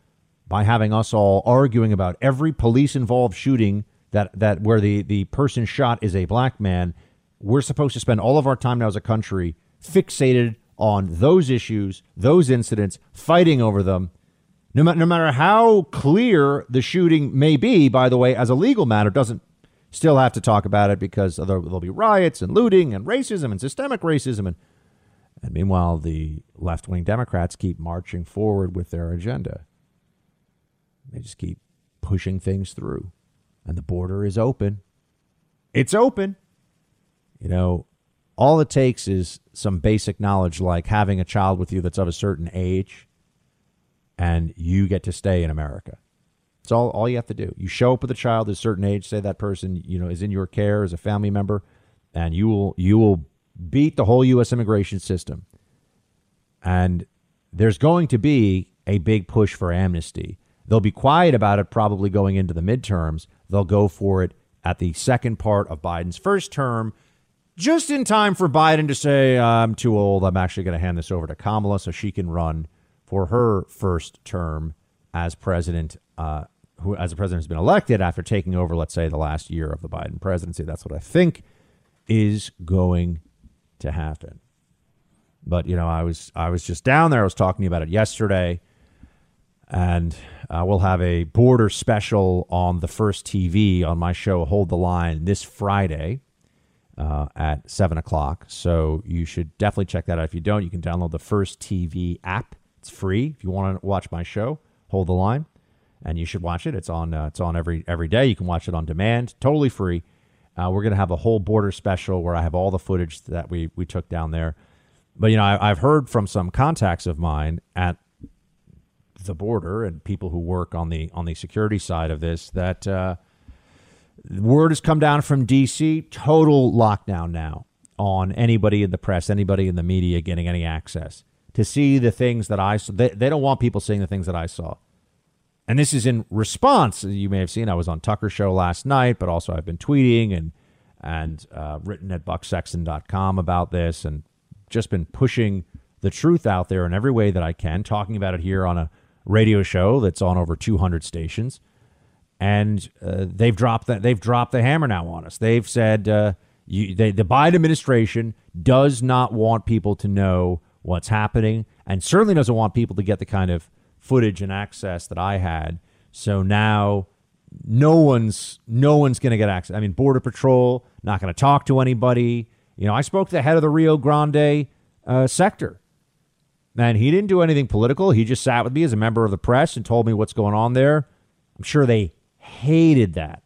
by having us all arguing about every police involved shooting that, that where the, the person shot is a black man. We're supposed to spend all of our time now as a country fixated on those issues, those incidents, fighting over them. No, no matter how clear the shooting may be, by the way, as a legal matter, doesn't still have to talk about it because there, will be riots and looting and racism and systemic racism. And, and meanwhile, the left wing Democrats keep marching forward with their agenda. They just keep pushing things through. And the border is open. It's open. You know, all it takes is some basic knowledge like having a child with you that's of a certain age and you get to stay in America. It's all, all you have to do. You show up with a child at a certain age, say that person, you know, is in your care as a family member, and you will you will beat the whole US immigration system. And there's going to be a big push for amnesty. They'll be quiet about it probably going into the midterms. They'll go for it at the second part of Biden's first term, just in time for Biden to say, I'm too old. I'm actually going to hand this over to Kamala so she can run for her first term as president, uh, who as a president has been elected after taking over, let's say, the last year of the Biden presidency. That's what I think is going to happen. But you know, I was I was just down there. I was talking about it yesterday, and uh, we'll have a border special on the first TV on my show, Hold the Line, this Friday uh, at seven o'clock. So you should definitely check that out. If you don't, you can download the First TV app. It's free if you want to watch my show, Hold the Line, and you should watch it. It's on uh, it's on every every day. You can watch it on demand, totally free. Uh, we're to have a whole border special where I have all the footage that we we took down there. But you know, I, have heard from some contacts of mine at the border and people who work on the on the security side of this that uh, word has come down from D.C. Total lockdown now on anybody in the press, anybody in the media getting any access to see the things that I saw. They, they don't want people seeing the things that I saw. And this is in response. You may have seen I was on Tucker Show last night, but also I've been tweeting and and uh, written at bucksexton.com about this and just been pushing the truth out there in every way that I can, talking about it here on a radio show that's on over 200 stations, and uh, they've dropped that they've dropped the hammer now on us. They've said uh, you, they, the Biden administration does not want people to know what's happening, and certainly doesn't want people to get the kind of footage and access that I had. So now no one's no one's going to get access. I mean, Border Patrol not going to talk to anybody. You know, I spoke to the head of the Rio Grande uh, sector and he didn't do anything political. He just sat with me as a member of the press and told me what's going on there. I'm sure they hated that.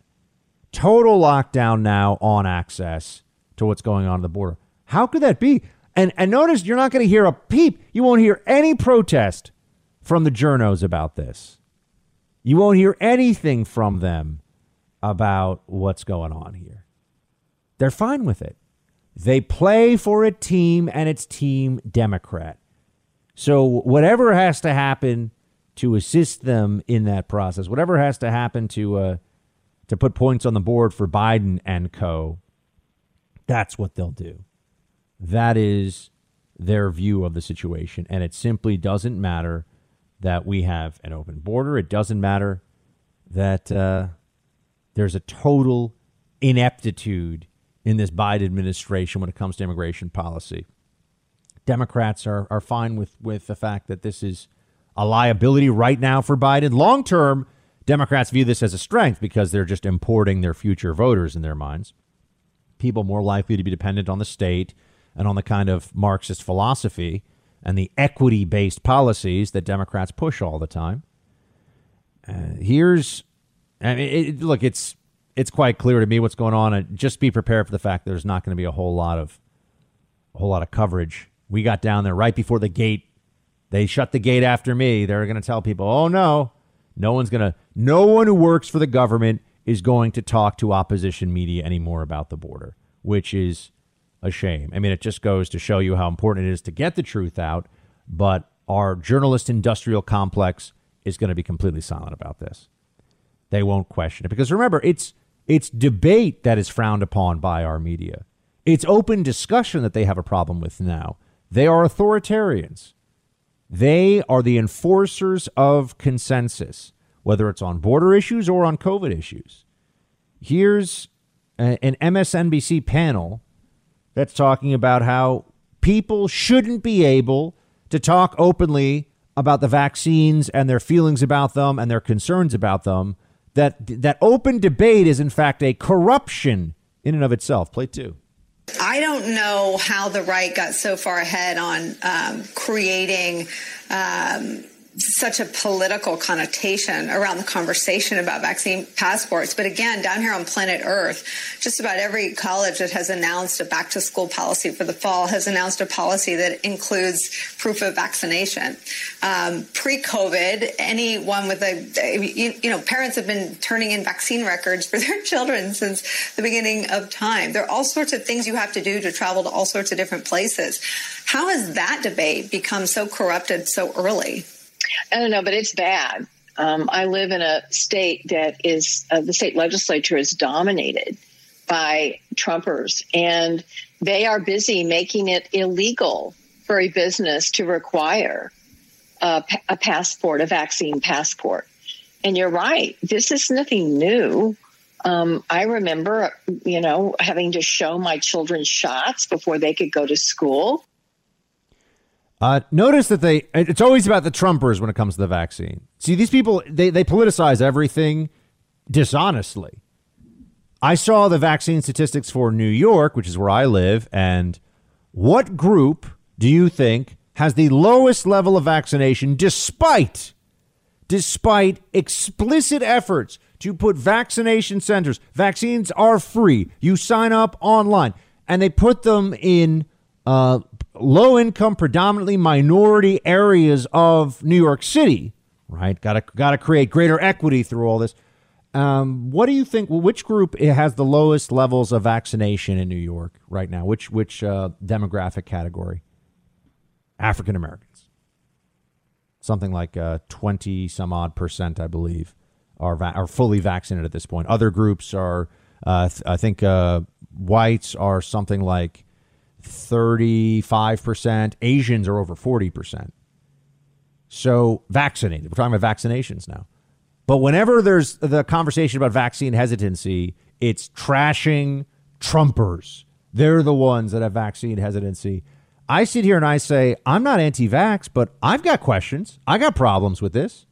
Total lockdown now on access to what's going on at the border. How could that be? And and notice you're not going to hear a peep. You won't hear any protest from the journos about this. You won't hear anything from them about what's going on here. They're fine with it. They play for a team and it's team Democrat. So whatever has to happen to assist them in that process, whatever has to happen to uh, to put points on the board for Biden and co, that's what they'll do. That is their view of the situation, and it simply doesn't matter that we have an open border. It doesn't matter that uh, there's a total ineptitude in this Biden administration when it comes to immigration policy. Democrats are, are fine with, with the fact that this is a liability right now for Biden. Long term, Democrats view this as a strength because they're just importing their future voters in their minds. People more likely to be dependent on the state and on the kind of Marxist philosophy and the equity based policies that Democrats push all the time. Uh, here's, I mean, it, look, it's it's quite clear to me what's going on, and just be prepared for the fact there's not going to be a whole lot of a whole lot of coverage we got down there right before the gate. They shut the gate after me. They're going to tell people, "Oh no, no one's going to. No one who works for the government is going to talk to opposition media anymore about the border," which is a shame. I mean, it just goes to show you how important it is to get the truth out. But our journalist industrial complex is going to be completely silent about this. They won't question it because remember, it's it's debate that is frowned upon by our media. It's open discussion that they have a problem with now. They are authoritarians. They are the enforcers of consensus, whether it's on border issues or on COVID issues. Here's a, an MSNBC panel that's talking about how people shouldn't be able to talk openly about the vaccines and their feelings about them and their concerns about them. That that open debate is in fact a corruption in and of itself. Play two. I don't know how the right got so far ahead on um, creating um, such a political connotation around the conversation about vaccine passports. But again, down here on planet Earth, just about every college that has announced a back to school policy for the fall has announced a policy that includes proof of vaccination. Um, Pre COVID, anyone with a, you, you know, parents have been turning in vaccine records for their children since the beginning of time. There are all sorts of things you have to do to travel to all sorts of different places. How has that debate become so corrupted so early? I don't know, but it's bad. Um, I live in a state that is uh, the state legislature is dominated by Trumpers, and they are busy making it illegal for a business to require a, a passport, a vaccine passport. And you're right, this is nothing new. Um, I remember, you know, having to show my children shots before they could go to school. Uh, notice that they, it's always about the Trumpers when it comes to the vaccine. See, these people, they, they politicize everything dishonestly. I saw the vaccine statistics for New York, which is where I live, and what group do you think has the lowest level of vaccination despite despite explicit efforts to put vaccination centers vaccines are free you sign up online and they put them in uh, low income, predominantly minority areas of New York City, right? Got to got to create greater equity through all this. Um, what do you think? Which group has the lowest levels of vaccination in New York right now? Which which uh, demographic category? African Americans. Something like uh, twenty some odd percent, I believe, are va- are fully vaccinated at this point. Other groups are, uh, th- I think, uh, whites are something like 35%. Asians are over 40%. So vaccinated. We're talking about vaccinations now. But whenever there's the conversation about vaccine hesitancy, it's trashing Trumpers. They're the ones that have vaccine hesitancy. I sit here and I say, I'm not anti vax, but I've got questions. I got problems with this.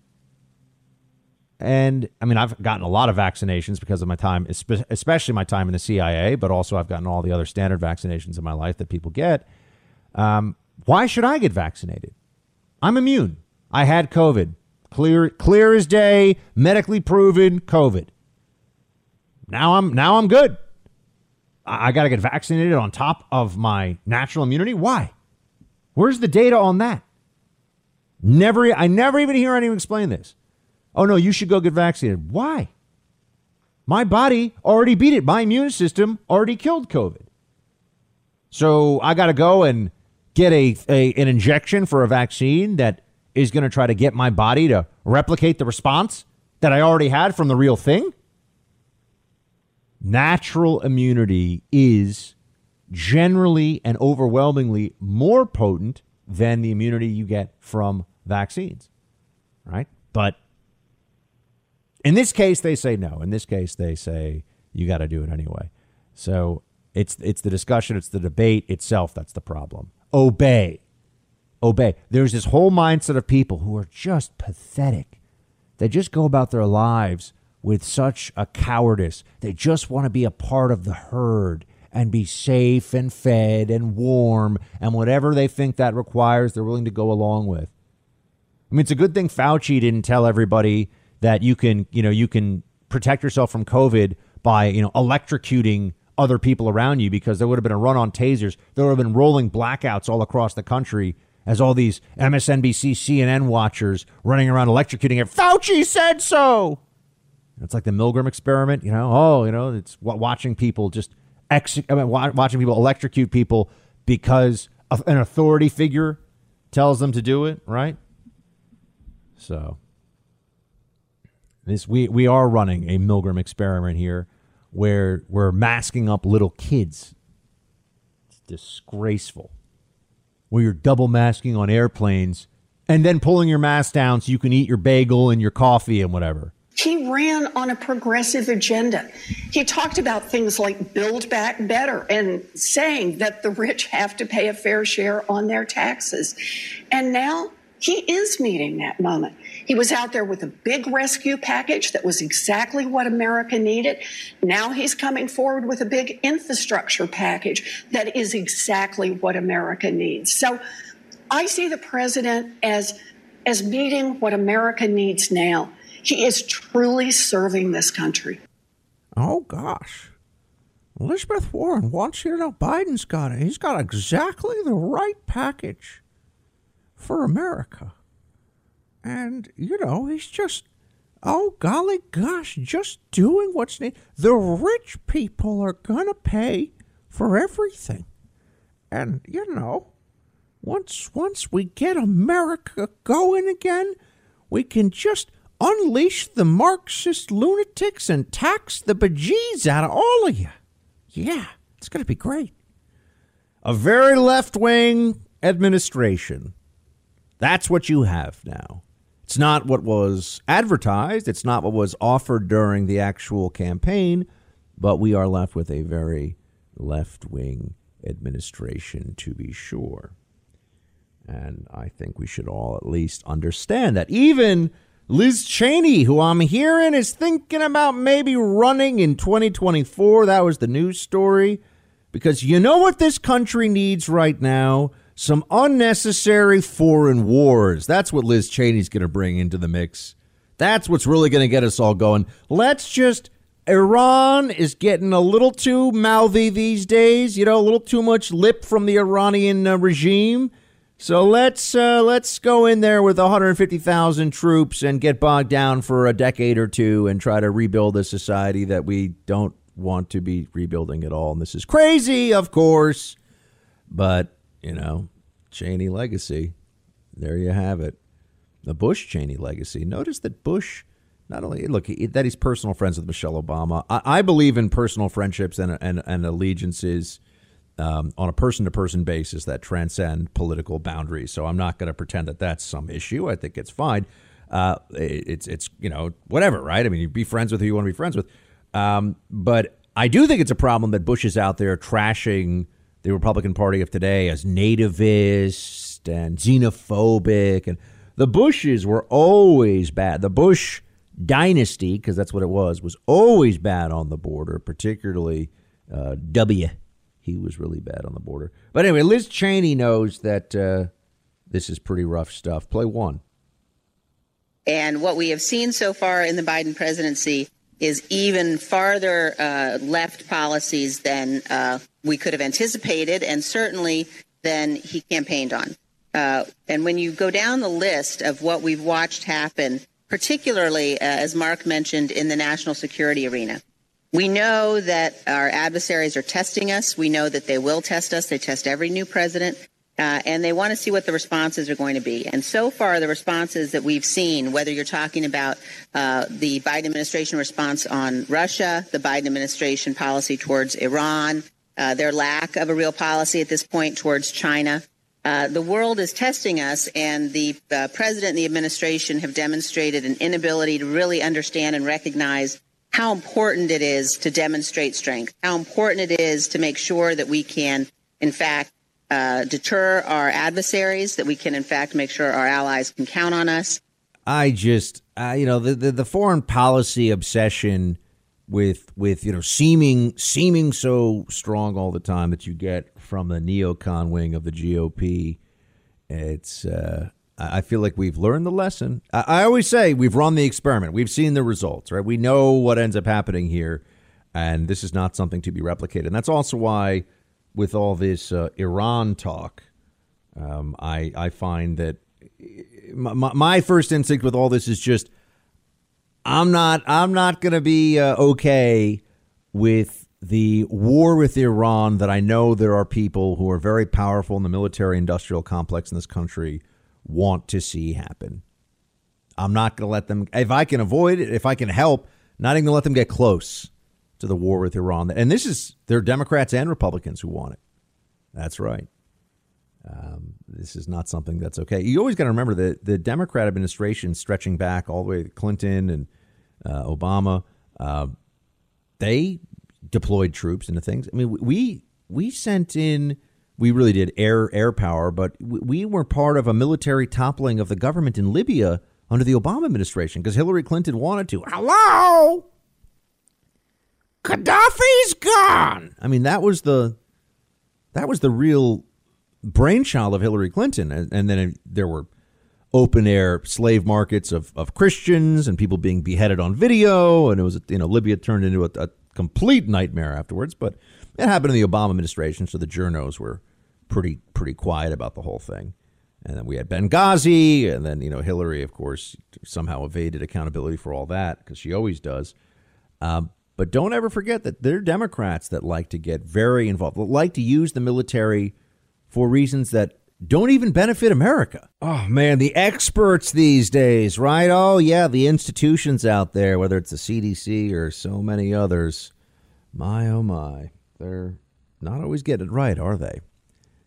And I mean, I've gotten a lot of vaccinations because of my time, especially my time in the CIA, but also I've gotten all the other standard vaccinations in my life that people get. Um, why should I get vaccinated? I'm immune. I had COVID. Clear, clear as day, medically proven COVID. Now I'm now I'm good. I, I got to get vaccinated on top of my natural immunity. Why? Where's the data on that? Never, I never even hear anyone explain this. Oh, no, you should go get vaccinated. Why? My body already beat it. My immune system already killed COVID. So I got to go and get a, a, an injection for a vaccine that is going to try to get my body to replicate the response that I already had from the real thing. Natural immunity is generally and overwhelmingly more potent than the immunity you get from vaccines, right? But in this case, they say no. In this case, they say you got to do it anyway. So it's it's the discussion, it's the debate itself that's the problem. Obey, obey. There's this whole mindset of people who are just pathetic. They just go about their lives with such a cowardice. They just want to be a part of the herd and be safe and fed and warm and whatever they think that requires, they're willing to go along with. I mean, it's a good thing Fauci didn't tell everybody that you can, you know, you can protect yourself from COVID by, you know, electrocuting other people around you because there would have been a run on tasers. There would have been rolling blackouts all across the country as all these MSNBC, CNN watchers running around electrocuting it. Fauci said so. It's like the Milgram experiment, you know. Oh, you know, it's watching people just ex- I mean, watching people electrocute people because an authority figure tells them to do it, right? So this we we are running a Milgram experiment here, where we're masking up little kids. It's disgraceful. Where you're double masking on airplanes and then pulling your mask down so you can eat your bagel and your coffee and whatever. He ran on a progressive agenda. He talked about things like build back better and saying that the rich have to pay a fair share on their taxes. And now he is meeting that moment. He was out there with a big rescue package that was exactly what America needed. Now he's coming forward with a big infrastructure package that is exactly what America needs. So I see the president as as meeting what America needs now. He is truly serving this country. Oh, gosh. Elizabeth Warren wants you to know Biden's got it. He's got exactly the right package for America. And, you know, he's just, oh, golly gosh, just doing what's needed. The rich people are going to pay for everything. And, you know, once once we get America going again, we can just unleash the Marxist lunatics and tax the bejeez out of all of you. Yeah, it's going to be great. A very left wing administration. That's what you have now. It's not what was advertised, it's not what was offered during the actual campaign, but we are left with a very left wing administration to be sure. And I think we should all at least understand that. Even Liz Cheney, who I'm hearing is thinking about maybe running in 2024, that was the news story. Because you know what this country needs right now? Some unnecessary foreign wars. That's what Liz Cheney's going to bring into the mix. That's what's really going to get us all going. Let's just. Iran is getting a little too mouthy these days, you know, a little too much lip from the Iranian uh, regime. So let's uh, let's go in there with 150,000 troops and get bogged down for a decade or two and try to rebuild a society that we don't want to be rebuilding at all. And this is crazy, of course, but you know, Cheney legacy. There you have it. The Bush Cheney legacy. Notice that Bush not only look that he's personal friends with Michelle Obama. I, I believe in personal friendships and and, and allegiances um, on a person to person basis that transcend political boundaries. So I'm not going to pretend that that's some issue. I think it's fine. Uh, it, it's it's you know whatever, right? I mean, you be friends with who you want to be friends with. Um, but I do think it's a problem that Bush is out there trashing the Republican Party of today as nativist and xenophobic, and the Bushes were always bad. The Bush dynasty, because that's what it was, was always bad on the border, particularly uh, W he was really bad on the border. But anyway, Liz Cheney knows that uh, this is pretty rough stuff. Play one. And what we have seen so far in the Biden presidency is even farther uh, left policies than uh, we could have anticipated, and certainly than he campaigned on. Uh, and when you go down the list of what we've watched happen, particularly uh, as Mark mentioned in the national security arena, we know that our adversaries are testing us. We know that they will test us. They test every new president. Uh, and they want to see what the responses are going to be. And so far, the responses that we've seen, whether you're talking about uh, the Biden administration response on Russia, the Biden administration policy towards Iran, uh, their lack of a real policy at this point towards China, uh, the world is testing us, and the uh, president and the administration have demonstrated an inability to really understand and recognize how important it is to demonstrate strength, how important it is to make sure that we can, in fact, uh, deter our adversaries, that we can, in fact, make sure our allies can count on us. I just, uh, you know, the, the, the foreign policy obsession with with you know seeming seeming so strong all the time that you get from the neocon wing of the GOP. It's uh, I feel like we've learned the lesson. I always say we've run the experiment. We've seen the results, right? We know what ends up happening here, and this is not something to be replicated. And that's also why, with all this uh, Iran talk, um, I I find that my, my, first instinct with all this is just I'm not I'm not going to be uh, okay with the war with Iran that I know there are people who are very powerful in the military industrial complex in this country want to see happen. I'm not going to let them, if I can avoid it, if I can help, not even let them get close to the war with Iran. And this is, there are Democrats and Republicans who want it. That's right. Um, this is not something that's okay. You always got to remember that the Democrat administration, stretching back all the way to Clinton and uh, Obama, uh, they deployed troops into things. I mean, we we sent in we really did air air power, but we were part of a military toppling of the government in Libya under the Obama administration because Hillary Clinton wanted to. Hello, Gaddafi's gone. I mean, that was the that was the real brainchild of Hillary Clinton, and, and then there were open air slave markets of, of Christians and people being beheaded on video. And it was, you know, Libya turned into a, a complete nightmare afterwards. But it happened in the Obama administration, so the journos were pretty pretty quiet about the whole thing. And then we had Benghazi, and then you know Hillary, of course, somehow evaded accountability for all that because she always does. Um, but don't ever forget that there are Democrats that like to get very involved, like to use the military for reasons that don't even benefit America. Oh man, the experts these days, right? Oh yeah, the institutions out there, whether it's the CDC or so many others. My oh my, they're not always getting it right, are they?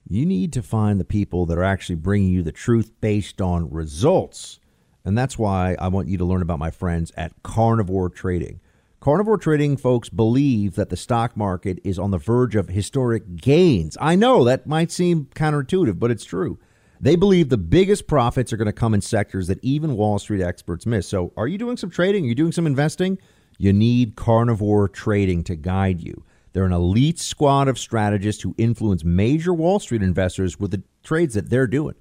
You need to find the people that are actually bringing you the truth based on results. And that's why I want you to learn about my friends at Carnivore Trading. Carnivore Trading folks believe that the stock market is on the verge of historic gains. I know that might seem counterintuitive, but it's true. They believe the biggest profits are going to come in sectors that even Wall Street experts miss. So, are you doing some trading? Are you doing some investing? You need Carnivore Trading to guide you. They're an elite squad of strategists who influence major Wall Street investors with the trades that they're doing.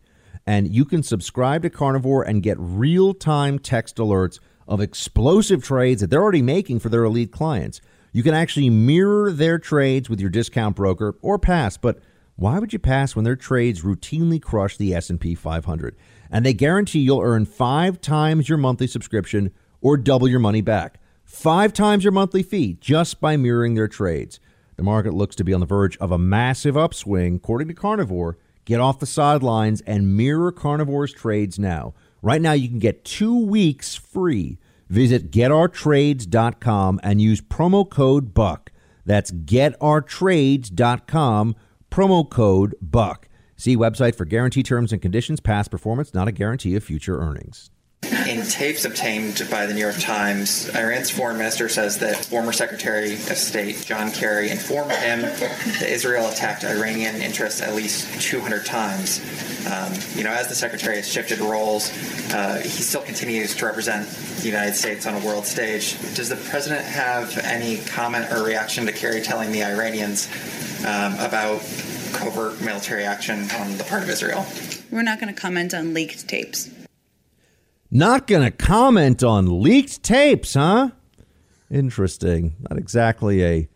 And you can subscribe to Carnivore and get real time text alerts of explosive trades that they're already making for their elite clients. You can actually mirror their trades with your discount broker or pass, but why would you pass when their trades routinely crush the S&P 500? And they guarantee you'll earn 5 times your monthly subscription or double your money back. 5 times your monthly fee just by mirroring their trades. The market looks to be on the verge of a massive upswing according to Carnivore. Get off the sidelines and mirror Carnivore's trades now. Right now, you can get two weeks free. Visit getourtrades.com and use promo code BUCK. That's getourtrades.com, promo code BUCK. See website for guarantee terms and conditions. Past performance, not a guarantee of future earnings. In tapes obtained by the New York Times, Iran's foreign minister says that former Secretary of State John Kerry informed him that Israel attacked Iranian interests at least 200 times. Um, you know, as the secretary has shifted roles, uh, he still continues to represent the United States on a world stage. Does the president have any comment or reaction to Kerry telling the Iranians um, about covert military action on the part of Israel? We're not going to comment on leaked tapes. Not going to comment on leaked tapes, huh? Interesting. Not exactly a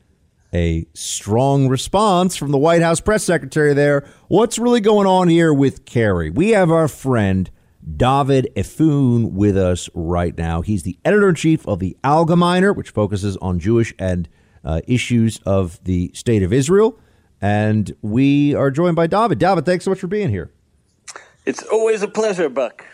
a strong response from the White House press secretary there. What's really going on here with Kerry? We have our friend David Efune with us right now. He's the editor in chief of the Algemeiner, which focuses on Jewish and uh, issues of the state of Israel. And we are joined by David. David, thanks so much for being here. It's always a pleasure, Buck.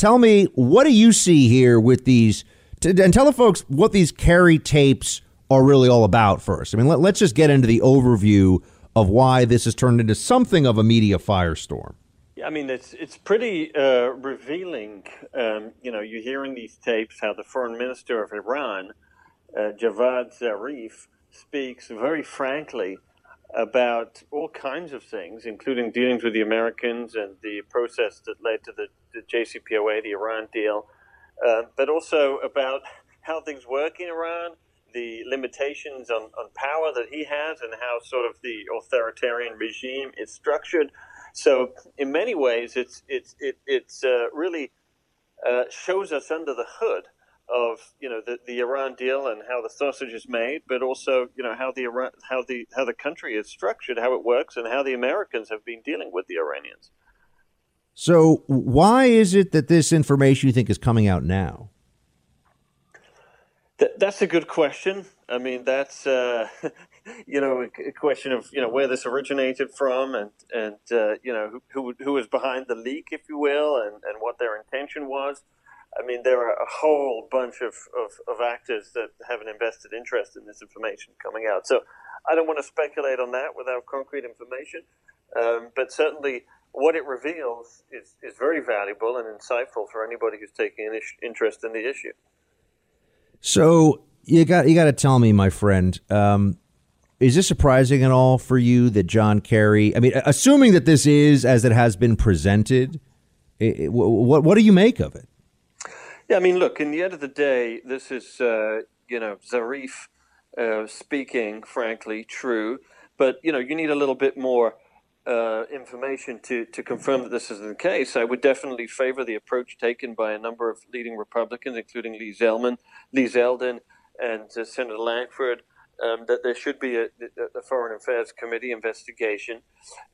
Tell me, what do you see here with these? And tell the folks what these Kerry tapes are really all about first. I mean, let, us just get into the overview of why this has turned into something of a media firestorm. Yeah, I mean, it's it's pretty uh, revealing. Um, you know, you're hearing these tapes how the foreign minister of Iran, uh, Javad Zarif, speaks very frankly about all kinds of things, including dealings with the Americans and the process that led to the, the JCPOA, the Iran deal, uh, but also about how things work in Iran, the limitations on, on power that he has, and how sort of the authoritarian regime is structured. So, in many ways, it's it's it, it's uh, really uh, shows us under the hood of you know the, the Iran deal and how the sausage is made, but also you know how the Iran, how the how the country is structured, how it works, and how the Americans have been dealing with the Iranians. So, why is it that this information you think is coming out now? Th- that's a good question. I mean, that's uh, you know a, a, question of you know where this originated from, and and uh, you know who, who who was behind the leak, if you will, and and what their intention was. I mean, there are a whole bunch of, of, of, actors that have an invested interest in this information coming out. So I don't want to speculate on that without concrete information. Um, but certainly, what it reveals is, is very valuable and insightful for anybody who's taking an ish, interest in the issue. So you got you got to tell me, my friend, um, is this surprising at all for you that John Kerry? I mean, assuming that this is as it has been presented, it, what what do you make of it? Yeah, I mean, look, in the end of the day, this is, uh, you know, Zarif uh, speaking, frankly, true. But, you know, you need a little bit more uh, information to, to confirm that this is the case, I would definitely favor the approach taken by a number of leading Republicans, including Lee Zeldin, Lee Zeldin and uh, Senator Lankford, um, that there should be a, a, Foreign Affairs Committee investigation.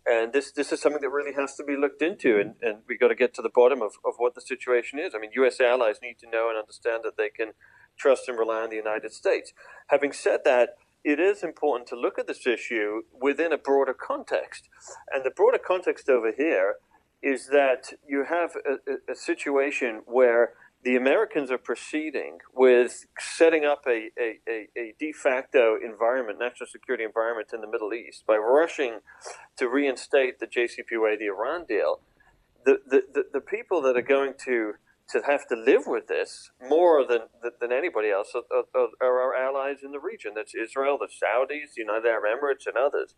And this, this is something that really has to be looked into, and, and we've got to get to the bottom of, of what the situation is. I mean, U.S. allies need to know and understand that they can trust and rely on the United States. Having said that, it is important to look at this issue within a broader context. And the broader context over here is that you have a, a, situation where the Americans are proceeding with setting up a, a, a, de facto environment, national security environment in the Middle East by rushing to reinstate the JCPOA, the Iran deal. The, the, the, the people that are going to to have to live with this more than than anybody else are, are, are, our allies in the region. That's Israel, the Saudis, the United Arab Emirates, and others.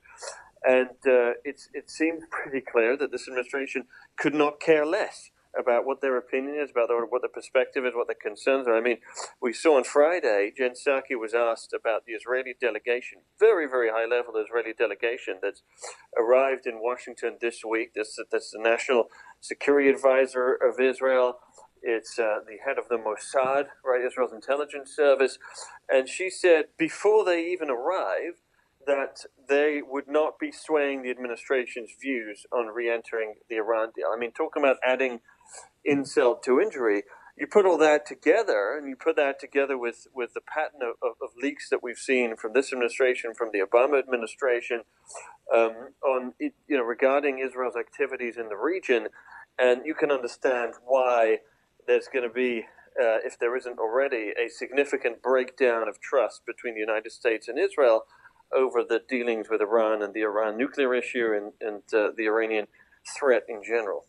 And uh, it's it seems pretty clear that this administration could not care less about what their opinion is, about what their perspective is, what their concerns are. I mean, we saw on Friday, Jen Psaki was asked about the Israeli delegation, very, very high level Israeli delegation that's arrived in Washington this week. This, that's the National Security Advisor of Israel. It's uh, the head of the Mossad, right, Israel's intelligence service. And she said before they even arrived that they would not be swaying the administration's views on re entering the Iran deal. I mean, talking about adding insult to injury, you put all that together and you put that together with, with the pattern of, of, of leaks that we've seen from this administration, from the Obama administration, um, on you know regarding Israel's activities in the region, and you can understand why there's going to be, uh, if there isn't already, a significant breakdown of trust between the United States and Israel over the dealings with Iran and the Iran nuclear issue and, and uh, the Iranian threat in general.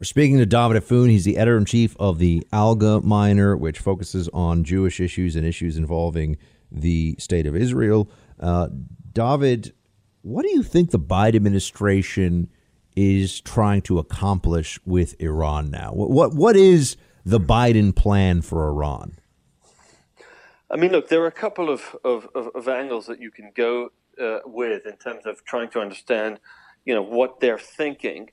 We're speaking to David Efune. He's the editor in chief of the Algemeiner, which focuses on Jewish issues and issues involving the state of Israel. Uh, David, what do you think the Biden administration is trying to accomplish with Iran now? What what, what is the Biden plan for Iran? I mean, look, there are a couple of, of, of angles that you can go uh, with in terms of trying to understand, you know, what they're thinking.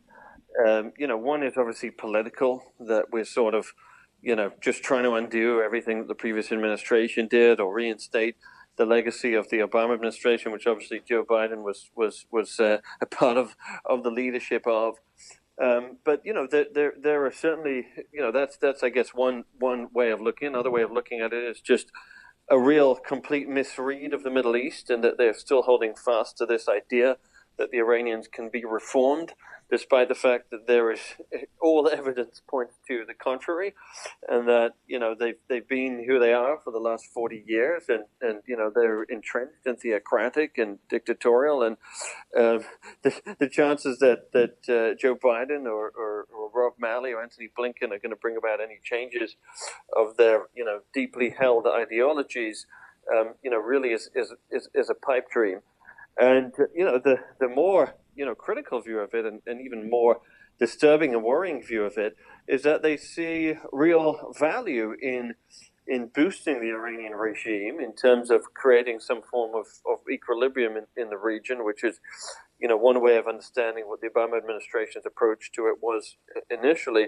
Um, you know, one is obviously political, that we're sort of, you know, just trying to undo everything that the previous administration did or reinstate the legacy of the Obama administration, which obviously Joe Biden was was was uh, a part of of the leadership of. Um, but you know, there, there there are certainly you know that's that's I guess one one way of looking. Another way of looking at it is just a real complete misread of the Middle East, and that they're still holding fast to this idea that the Iranians can be reformed despite the fact that there is all evidence points to the contrary, and that you know they've they've been who they are for the last forty years, and and you know they're entrenched and theocratic and dictatorial, and uh, the, the chances that that uh, Joe Biden or, or, or Rob Malley or Anthony Blinken are going to bring about any changes of their you know deeply held ideologies, um, you know, really is, is is is a pipe dream. And you know, the the more you know critical view of it, and, and even more disturbing and worrying view of it, is that they see real value in in boosting the Iranian regime in terms of creating some form of, of equilibrium in, in the region, which is, you know, one way of understanding what the Obama administration's approach to it was initially.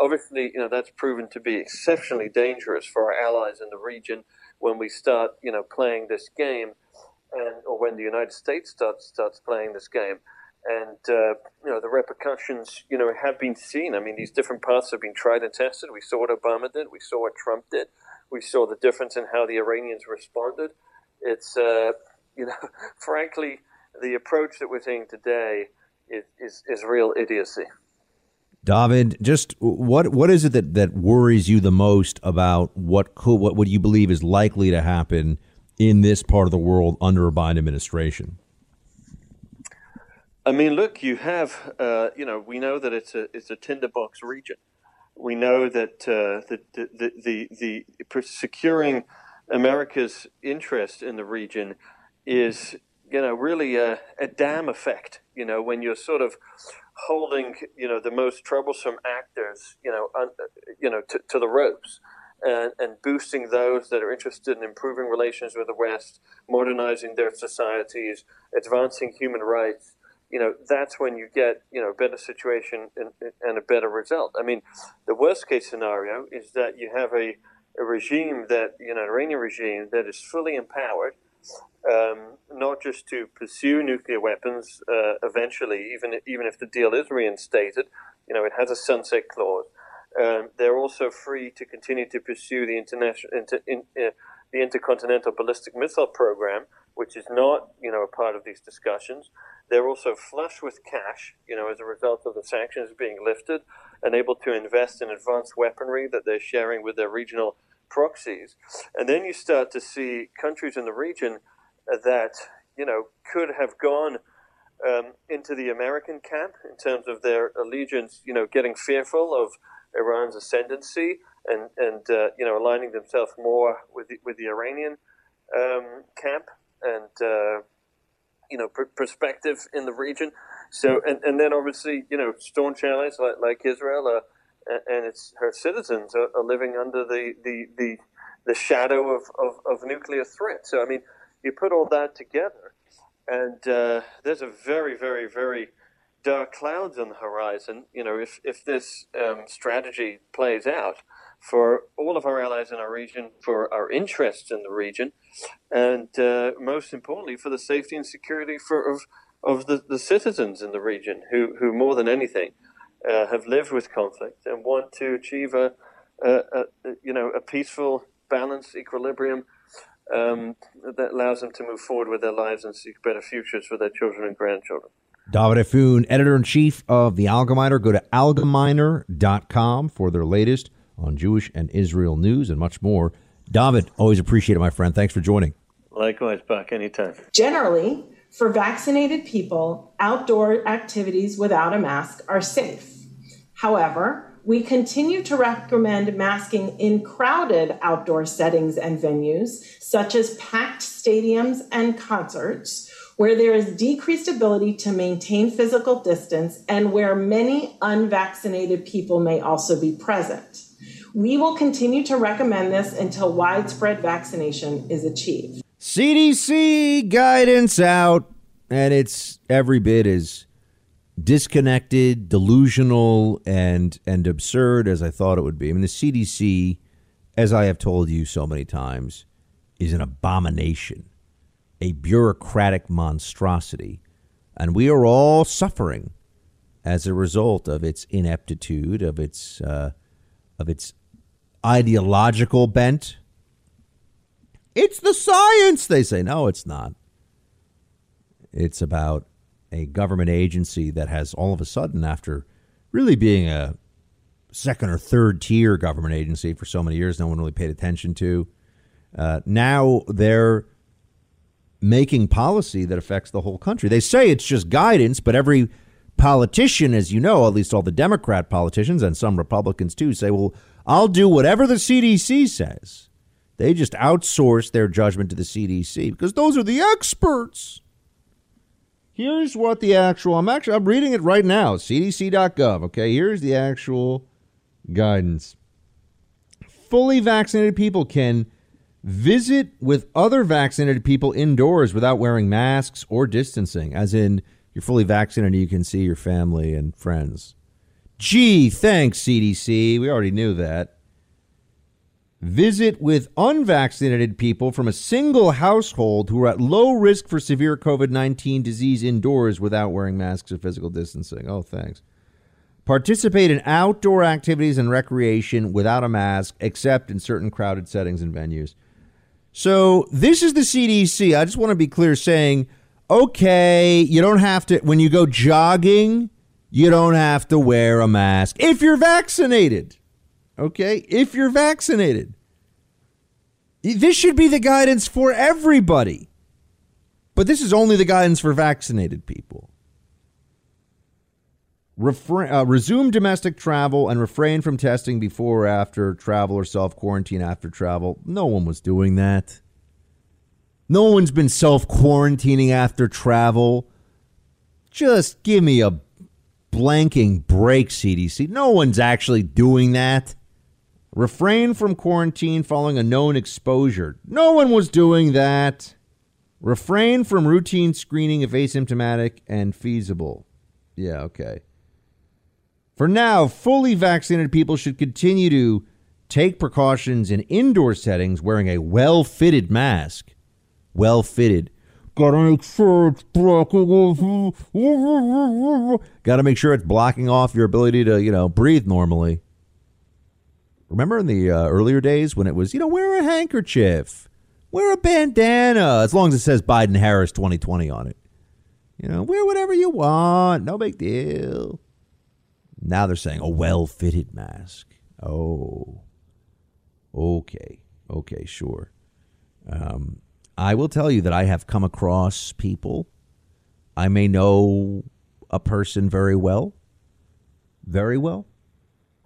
Obviously, you know, that's proven to be exceptionally dangerous for our allies in the region when we start, you know, playing this game and or when the United States starts starts playing this game, and uh, you know the repercussions you know have been seen. I mean, these different paths have been tried and tested. We saw what Obama did. We saw what Trump did. We saw the difference in how the Iranians responded. It's uh, you know, frankly, the approach that we're seeing today is is, is real idiocy. David, just what what is it that, that worries you the most about what could, what would you believe is likely to happen in this part of the world under a Biden administration? I mean, look, you have, uh, you know, we know that it's a it's a tinderbox region. We know that uh, the, the, the the securing America's interest in the region is, you know, really a, a dam effect. You know, when you're sort of holding, you know, the most troublesome actors, you know, un, you know, to the ropes and, and boosting those that are interested in improving relations with the West, modernizing their societies, advancing human rights. you know, that's when you get, you know, a better situation and, and a better result. I mean, the worst case scenario is that you have a, a regime that, you know, an Iranian regime that is fully empowered, um, not just to pursue nuclear weapons uh, eventually, even even if the deal is reinstated, you know, it has a sunset clause. Um, they're also free to continue to pursue the international, inter, in, uh, the intercontinental ballistic missile program, which is not, you know, a part of these discussions. They're also flush with cash, you know, as a result of the sanctions being lifted, and able to invest in advanced weaponry that they're sharing with their regional proxies. And then you start to see countries in the region that, you know, could have gone um, into the American camp in terms of their allegiance, you know, getting fearful of Iran's ascendancy and and uh, you know aligning themselves more with the, with the Iranian um, camp and uh, you know pr- perspective in the region. So and, and then obviously you know staunch allies like, like Israel uh, and its her citizens are, are, living under the the, the, the shadow of, of, of, nuclear threat. So I mean you put all that together, and uh, there's a very very very dark clouds on the horizon. You know if if this um, strategy plays out for all of our allies in our region, for our interests in the region, and uh, most importantly, for the safety and security for, of, of the, the citizens in the region who, who more than anything, uh, have lived with conflict and want to achieve a, a, a you know, a peaceful, balanced equilibrium um, that allows them to move forward with their lives and seek better futures for their children and grandchildren. David Efune, editor in chief of the Algemeiner. Go to algemeiner.com for their latest on Jewish and Israel news and much more. David, always appreciate it, my friend. Thanks for joining. Likewise, Buck, anytime. Generally, for vaccinated people, outdoor activities without a mask are safe. However, we continue to recommend masking in crowded outdoor settings and venues, such as packed stadiums and concerts, where there is decreased ability to maintain physical distance and where many unvaccinated people may also be present. We will continue to recommend this until widespread vaccination is achieved. CDC guidance out, and it's every bit as disconnected, delusional, and and absurd as I thought it would be. I mean, the CDC, as I have told you so many times, is an abomination, a bureaucratic monstrosity, and we are all suffering as a result of its ineptitude, of its uh, of its ideological bent. It's the science, they say. No, it's not. It's about a government agency that has all of a sudden, after really being a second or third tier government agency for so many years, no one really paid attention to. Uh, now they're making policy that affects the whole country. They say it's just guidance, but every politician, as you know, at least all the Democrat politicians and some Republicans too, say, well, I'll do whatever the CDC says. They just outsource their judgment to the CDC because those are the experts. Here's what the actual I'm actually I'm reading it right now, cdc.gov, okay? Here's the actual guidance. Fully vaccinated people can visit with other vaccinated people indoors without wearing masks or distancing, as in you're fully vaccinated you can see your family and friends. Gee, thanks, CDC. We already knew that. Visit with unvaccinated people from a single household who are at low risk for severe COVID 19 disease indoors without wearing masks or physical distancing. Oh, thanks. Participate in outdoor activities and recreation without a mask, except in certain crowded settings and venues. So, this is the CDC. I just want to be clear saying, okay, you don't have to, when you go jogging, you don't have to wear a mask if you're vaccinated. Okay? If you're vaccinated. This should be the guidance for everybody. But this is only the guidance for vaccinated people. Refra- uh, resume domestic travel and refrain from testing before or after travel or self quarantine after travel. No one was doing that. No one's been self quarantining after travel. Just give me a blanking break, CDC. No one's actually doing that. Refrain from quarantine following a known exposure. No one was doing that. Refrain from routine screening if asymptomatic and feasible. Yeah, okay. For now, fully vaccinated people should continue to take precautions in indoor settings wearing a well fitted mask. Well fitted. Gotta make sure it's blocking off. Gotta make sure it's blocking off your ability to, you know, breathe normally. Remember in the uh, earlier days when it was, you know, wear a handkerchief, wear a bandana, as long as it says Biden Harris 2020 on it. You know, wear whatever you want, no big deal. Now they're saying a well fitted mask. Oh, okay. Okay, sure. Um, I will tell you that I have come across people. I may know a person very well, very well,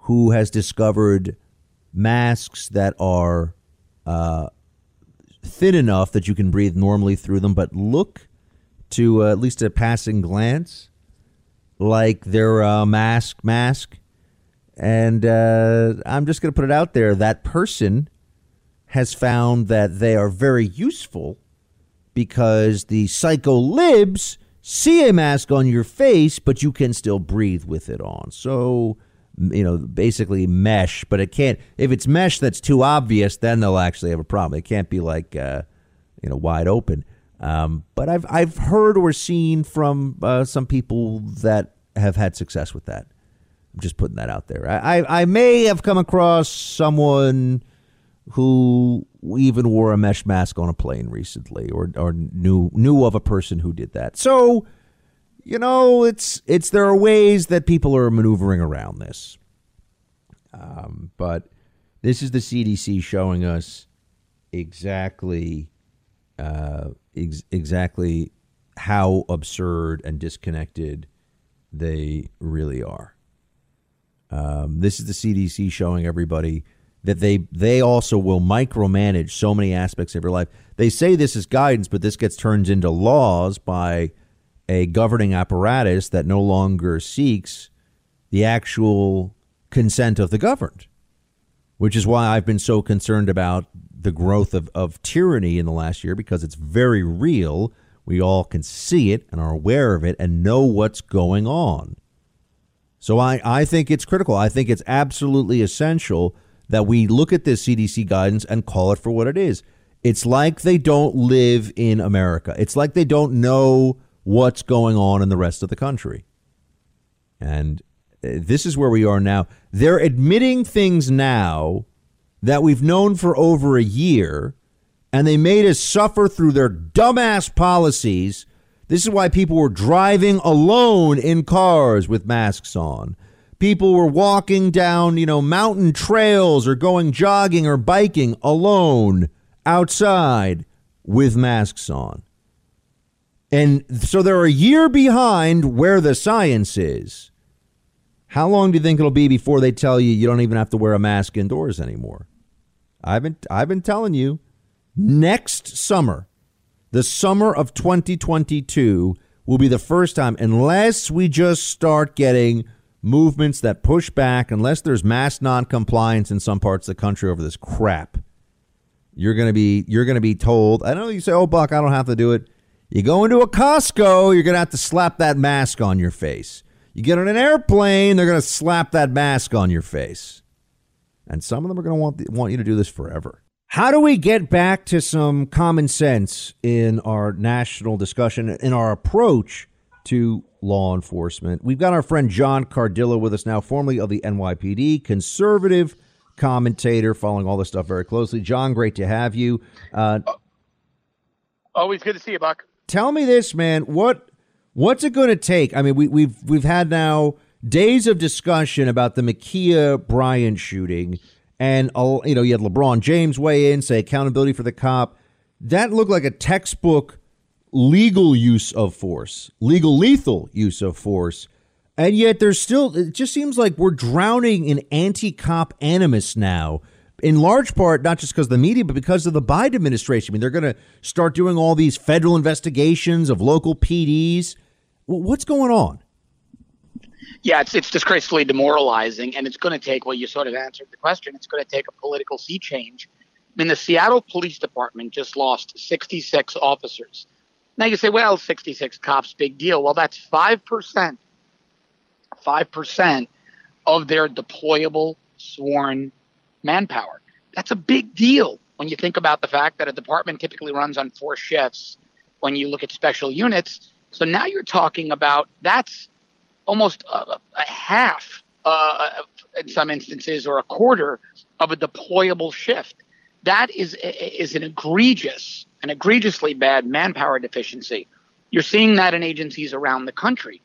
who has discovered masks that are uh, thin enough that you can breathe normally through them, but look to uh, at least a passing glance like they're a mask mask. And uh, I'm just going to put it out there that person has found that they are very useful because the psycho libs see a mask on your face, but you can still breathe with it on. So, you know, basically mesh, but it can't. If it's mesh that's too obvious, then they'll actually have a problem. It can't be like, uh, you know, wide open. Um, but I've I've heard or seen from uh, some people that have had success with that. I'm just putting that out there. I, I, I may have come across someone who even wore a mesh mask on a plane recently, or or knew knew of a person who did that. So, you know, it's it's there are ways that people are maneuvering around this. Um, but this is the CDC showing us exactly uh, ex- exactly how absurd and disconnected they really are. Um, this is the CDC showing everybody that they they also will micromanage so many aspects of your life. They say this is guidance, but this gets turned into laws by a governing apparatus that no longer seeks the actual consent of the governed, which is why I've been so concerned about the growth of, of tyranny in the last year because it's very real. We all can see it and are aware of it and know what's going on. So I, I think it's critical. I think it's absolutely essential that we look at this CDC guidance and call it for what it is. It's like they don't live in America. It's like they don't know what's going on in the rest of the country. And uh, this is where we are now. They're admitting things now that we've known for over a year, and they made us suffer through their dumbass policies. This is why people were driving alone in cars with masks on. People were walking down, you know, mountain trails or going jogging or biking alone outside with masks on. And so they're a year behind where the science is. How long do you think it'll be before they tell you you don't even have to wear a mask indoors anymore? I've been I've been telling you next summer, the summer of 2022 will be the first time unless we just start getting movements that push back unless there's mass noncompliance in some parts of the country over this crap. You're gonna be you're gonna be told. I know you say, "Oh, Buck, I don't have to do it." You go into a Costco, you're gonna have to slap that mask on your face. You get on an airplane, they're gonna slap that mask on your face, and some of them are gonna want want you to do this forever. How do we get back to some common sense in our national discussion, in our approach to law enforcement. We've got our friend John Cardillo with us now, formerly of the NYPD, conservative commentator, following all this stuff very closely. John, great to have you. Uh, Always good to see you, Buck. Tell me this, man. What what's it going to take? I mean, we, we've we've had now days of discussion about the Ma'Khia Bryant shooting, and you know, you had LeBron James weigh in, say accountability for the cop. That looked like a textbook legal use of force, legal lethal use of force. And yet there's still, it just seems like we're drowning in anti cop animus now, in large part, not just because of the media, but because of the Biden administration. I mean, they're going to start doing all these federal investigations of local PDs. What's going on? Yeah, it's, it's disgracefully demoralizing, and it's going to take, well, you sort of answered the question, it's going to take a political sea change I mean, the Seattle Police Department just lost 66 officers. Now you say, well, 66 cops, big deal. Well, that's 5%, 5% of their deployable sworn manpower. That's a big deal when you think about the fact that a department typically runs on four shifts when you look at special units. So now you're talking about that's almost a, a half, uh, in some instances, or a quarter of a deployable shift. That is is an egregious, an egregiously bad manpower deficiency. You're seeing that in agencies around the country.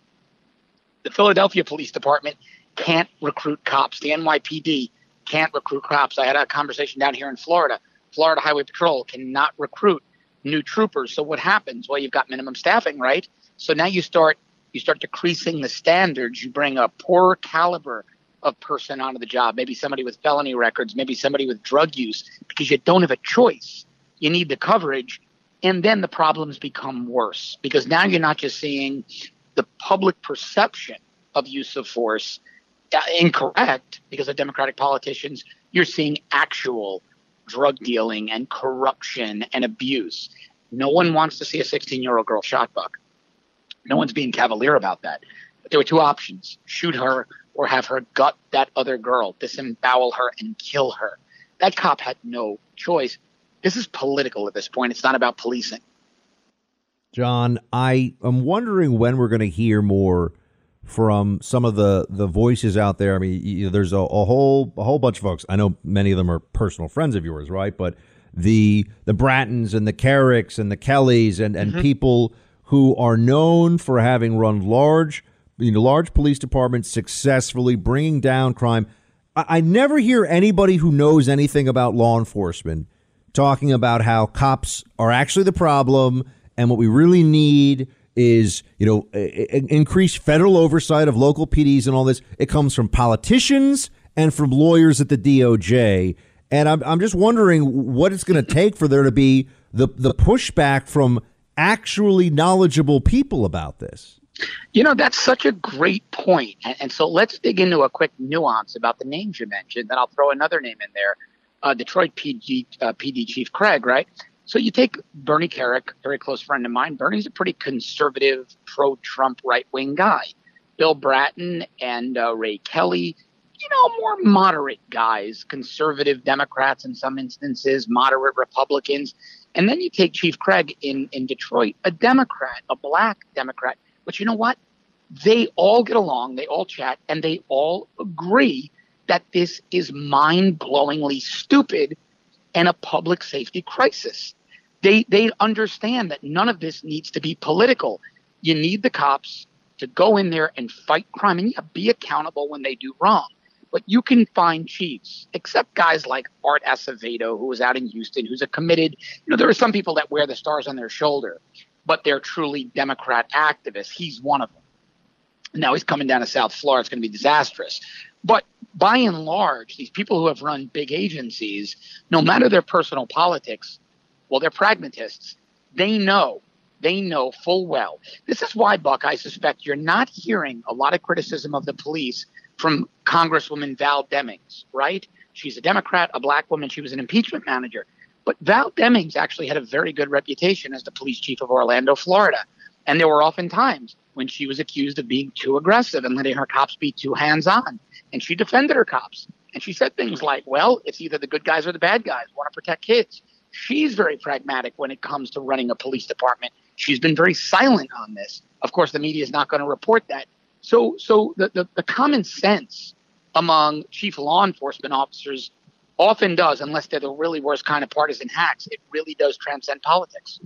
The Philadelphia Police Department can't recruit cops. The NYPD can't recruit cops. I had a conversation down here in Florida. Florida Highway Patrol cannot recruit new troopers. So what happens? Well, you've got minimum staffing, right? So now you start you start decreasing the standards. You bring a poorer caliber of person onto the job. Maybe somebody with felony records, maybe somebody with drug use, because you don't have a choice. You need the coverage, and then the problems become worse because now you're not just seeing the public perception of use of force uh, incorrect because of Democratic politicians. You're seeing actual drug dealing and corruption and abuse. No one wants to see a 16 year old girl shot, Buck. No one's being cavalier about that. But there were two options shoot her or have her gut that other girl, disembowel her, and kill her. That cop had no choice. This is political at this point. It's not about policing. John, I am wondering when we're going to hear more from some of the the voices out there. I mean, you know, there's a, a, whole a whole bunch of folks. I know many of them are personal friends of yours, right? But the the Brattons and the Keriks and the Kellys and and mm-hmm. people who are known for having run large you know large police departments successfully bringing down crime. I, I never hear anybody who knows anything about law enforcement talking about how cops are actually the problem and what we really need is you know increased federal oversight of local PDs and all this. It comes from politicians and from lawyers at the DOJ. And I'm I'm just wondering what it's going to take for there to be the the pushback from actually knowledgeable people about this. You know, that's such a great point. And, so let's dig into a quick nuance about the names you mentioned. Then I'll throw another name in there uh, Detroit PG, uh, PD Chief Craig, right? So you take Bernie Kerik, very close friend of mine. Bernie's a pretty conservative, pro Trump, right wing guy. Bill Bratton and uh, Ray Kelly, you know, more moderate guys, conservative Democrats in some instances, moderate Republicans. And then you take Chief Craig in, in Detroit, a Democrat, a black Democrat. But you know what? They all get along, they all chat, and they all agree that this is mind blowingly stupid and a public safety crisis. They they understand that none of this needs to be political. You need the cops to go in there and fight crime and yeah, be accountable when they do wrong. But you can find chiefs, except guys like Art Acevedo, who was out in Houston, who's a committed, you know, there are some people that wear the stars on their shoulder, but they're truly Democrat activists. He's one of them. Now he's coming down to South Florida. It's going to be disastrous. But by and large, these people who have run big agencies, no matter their personal politics, well, they're pragmatists. They know, they know full well. This is why, Buck, I suspect you're not hearing a lot of criticism of the police from Congresswoman Val Demings, right? She's a Democrat, a black woman. She was an impeachment manager. But Val Demings actually had a very good reputation as the police chief of Orlando, Florida. And there were often times when she was accused of being too aggressive and letting her cops be too hands on. And she defended her cops. And she said things like, well, it's either the good guys or the bad guys. Want to protect kids. She's very pragmatic when it comes to running a police department. She's been very silent on this. Of course, the media is not going to report that. So, so the, the, the common sense among chief law enforcement officers often does, unless they're the really worst kind of partisan hacks, it really does transcend politics.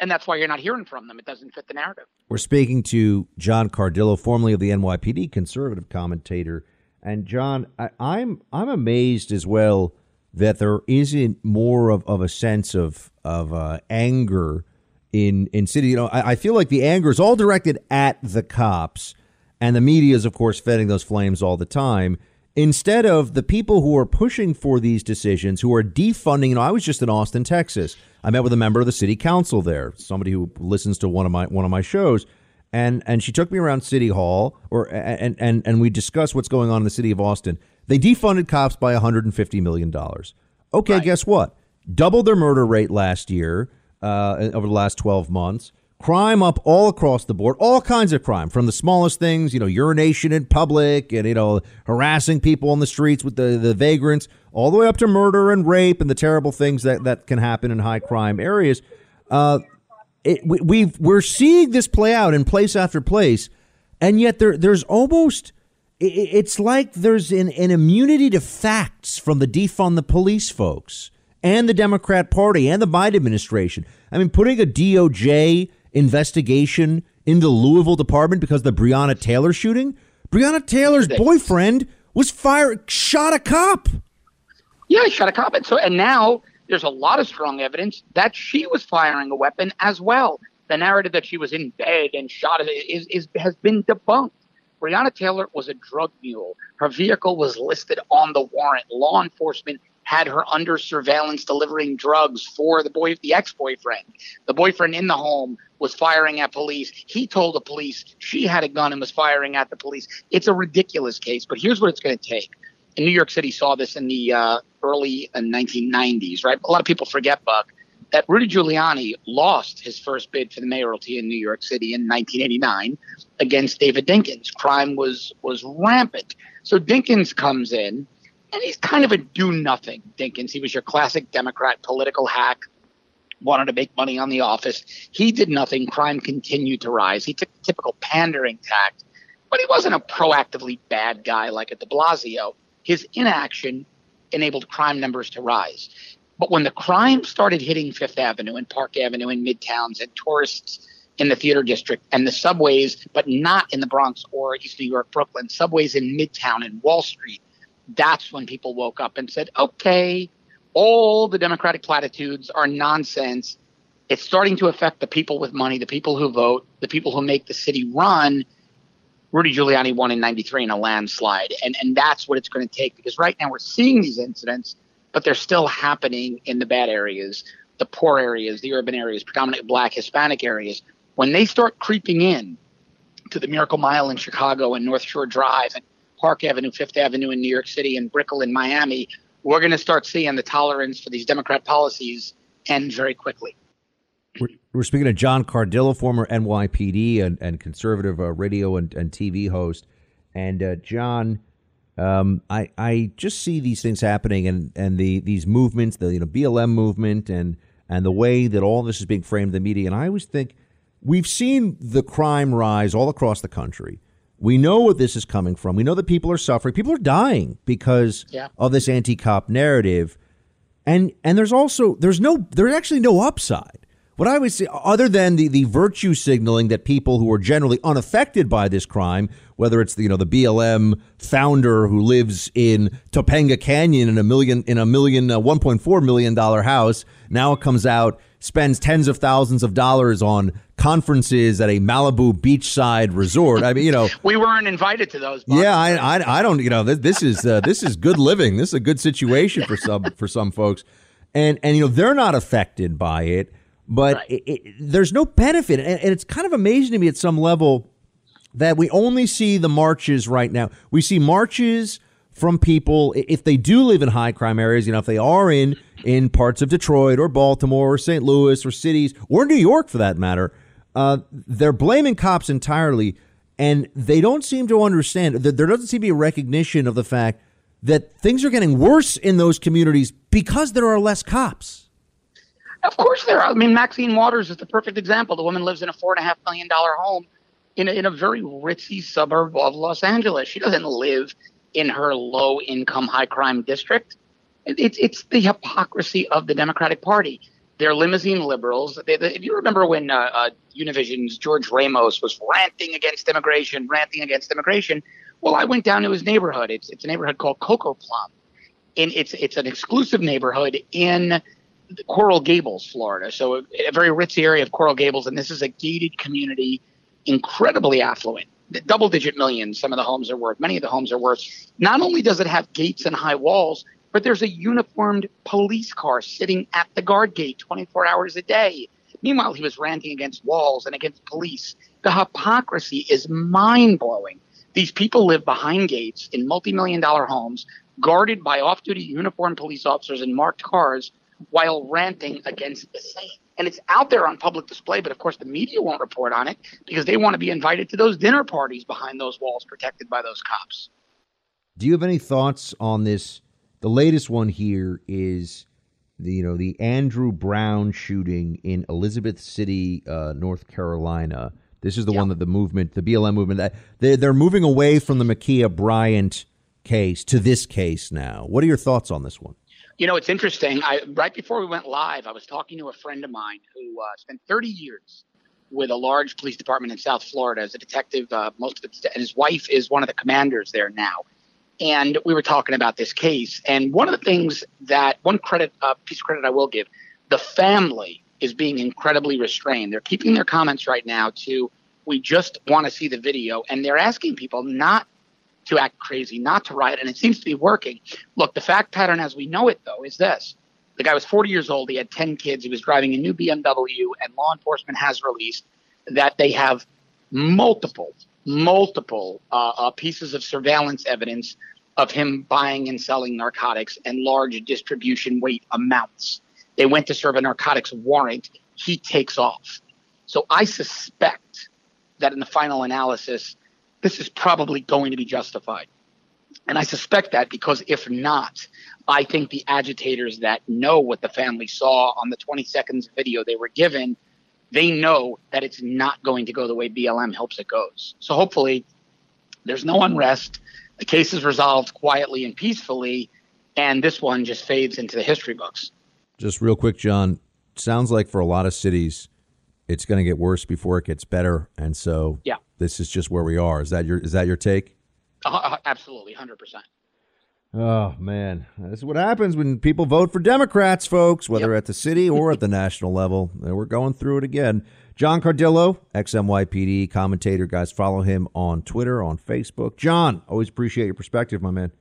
And that's why you're not hearing from them. It doesn't fit the narrative. We're speaking to John Cardillo, formerly of the NYPD, conservative commentator. And John, I, I'm I'm amazed as well that there isn't more of, of a sense of of uh, anger in in city. You know, I, I, feel like the anger is all directed at the cops, and the media is, of course, fetting those flames all the time. Instead of the people who are pushing for these decisions, who are defunding. You know, I was just in Austin, Texas. I met with a member of the city council there, somebody who listens to one of my one of my shows, and and she took me around City Hall, or and and and we discussed what's going on in the city of Austin. They defunded cops by 150 million dollars. Okay, right. guess what? doubled their murder rate last year uh, over the last 12 months. Crime up all across the board, all kinds of crime, from the smallest things, you know, urination in public and, you know, harassing people on the streets with the, the vagrants, all the way up to murder and rape and the terrible things that, that can happen in high crime areas. Uh, it, we, we've, we're seeing this play out in place after place, and yet there, there's almost it's like there's an, an immunity to facts from the defund the police folks and the Democrat Party and the Biden administration. I mean, putting a DOJ investigation into the Louisville department because the Breonna Taylor shooting. Breonna Taylor's boyfriend was fired, shot a cop. Yeah, he shot a cop, and so and now there's a lot of strong evidence that she was firing a weapon as well. The narrative that she was in bed and shot is, is has been debunked. Breonna Taylor was a drug mule. Her vehicle was listed on the warrant. Law enforcement had her under surveillance delivering drugs for the boy the ex-boyfriend. The boyfriend in the home was firing at police. He told the police she had a gun and was firing at the police. It's a ridiculous case, but here's what it's going to take. New York City saw this in the uh, early 1990s, uh, right? A lot of people forget, Buck, that Rudy Giuliani lost his first bid for the mayoralty in New York City in 1989 against David Dinkins. Crime was was rampant. So Dinkins comes in, and he's kind of a do nothing. Dinkins, he was your classic Democrat political hack, wanted to make money on the office. He did nothing. Crime continued to rise. He took typical pandering tact, but he wasn't a proactively bad guy like at De Blasio. His inaction enabled crime numbers to rise. But when the crime started hitting Fifth Avenue and Park Avenue and Midtowns and tourists in the theater district and the subways, but not in the Bronx or East New York, Brooklyn, subways in Midtown and Wall Street, that's when people woke up and said, okay, all the Democratic platitudes are nonsense. It's starting to affect the people with money, the people who vote, the people who make the city run. Rudy Giuliani won in 93 in a landslide. And, and that's what it's going to take because right now we're seeing these incidents but they're still happening in the bad areas, the poor areas, the urban areas, predominantly black, Hispanic areas. When they start creeping in to the Miracle Mile in Chicago and North Shore Drive and Park Avenue, Fifth Avenue in New York City and Brickell in Miami, we're going to start seeing the tolerance for these Democrat policies end very quickly. We're, we're speaking to John Cardillo, former NYPD and, and conservative uh, radio and, and TV host. And uh, John, um, I I just see these things happening and and the these movements, the you know BLM movement and and the way that all this is being framed in the media. And I always think we've seen the crime rise all across the country. We know what this is coming from. We know that people are suffering. People are dying because yeah. of this anti-cop narrative. And and there's also there's no there's actually no upside. What I would say, other than the, the virtue signaling that people who are generally unaffected by this crime, whether it's the, you know the BLM founder who lives in Topanga Canyon in a million in a million uh, 1.4 million dollar house, now it comes out spends tens of thousands of dollars on conferences at a Malibu beachside resort. I mean, you know, we weren't invited to those. Yeah, I, I, I, don't. You know, this, this is uh, this is good living. This is a good situation for some for some folks, and and you know they're not affected by it but right. it, it, there's no benefit. And, and it's kind of amazing to me at some level that we only see the marches right now. We see marches from people if they do live in high crime areas, you know, if they are in in parts of Detroit or Baltimore or St. Louis or cities or New York for that matter, uh, they're blaming cops entirely, and they don't seem to understand that there doesn't seem to be a recognition of the fact that things are getting worse in those communities because there are less cops. Of course there are. I mean, Maxine Waters is the perfect example. The woman lives in a four and a half million dollar home in a, in a very ritzy suburb of Los Angeles. She doesn't live in her low income, high crime district. It's it's the hypocrisy of the Democratic Party. They're limousine liberals. They, they, if you remember when uh, uh, Univision's George Ramos was ranting against immigration, ranting against immigration, well, I went down to his neighborhood. It's it's a neighborhood called Coco Plum, and it's it's an exclusive neighborhood in Coral Gables, Florida. So a, a very rich area of Coral Gables, and this is a gated community, incredibly affluent. Double digit millions, some of the homes are worth. Many of the homes are worth. Not only does it have gates and high walls, but there's a uniformed police car sitting at the guard gate 24 hours a day. Meanwhile, he was ranting against walls and against police. The hypocrisy is mind blowing. These people live behind gates in multi million dollar homes, guarded by off duty uniformed police officers in marked cars while ranting against the same. And it's out there on public display, but of course the media won't report on it because they want to be invited to those dinner parties behind those walls protected by those cops. Do you have any thoughts on this? The latest one here is the you know the Andrew Brown shooting in Elizabeth City, uh, North Carolina. This is the one that the movement, the BLM movement, they're, they're moving away from the Ma'Khia Bryant case to this case now. What are your thoughts on this one? You know, it's interesting. I right before we went live, I was talking to a friend of mine who uh, spent 30 years with a large police department in South Florida as a detective. Uh, most of it, and his wife is one of the commanders there now. And we were talking about this case. And one of the things that one credit, uh, piece of credit I will give, the family is being incredibly restrained. They're keeping their comments right now to we just want to see the video, and they're asking people not to act crazy, not to riot, and it seems to be working. Look, the fact pattern as we know it, though, is this. The guy was 40 years old. He had 10 kids. He was driving a new BMW, and law enforcement has released that they have multiple, multiple uh, uh, pieces of surveillance evidence of him buying and selling narcotics and large distribution weight amounts. They went to serve a narcotics warrant. He takes off. So I suspect that in the final analysis, this is probably going to be justified. And I suspect that because if not, I think the agitators that know what the family saw on the 20 seconds video they were given, they know that it's not going to go the way BLM hopes it goes. So hopefully there's no unrest. The case is resolved quietly and peacefully, and this one just fades into the history books. Just real quick, John. Sounds like for a lot of cities, it's going to get worse before it gets better, and so yeah, this is just where we are. Is that your is that your take? Uh, absolutely, hundred percent. Oh man, this is what happens when people vote for Democrats, folks. Whether yep. at the city or at the national level, we're going through it again. John Cardillo, XNYPD commentator. Guys, follow him on Twitter, on Facebook. John, always appreciate your perspective, my man.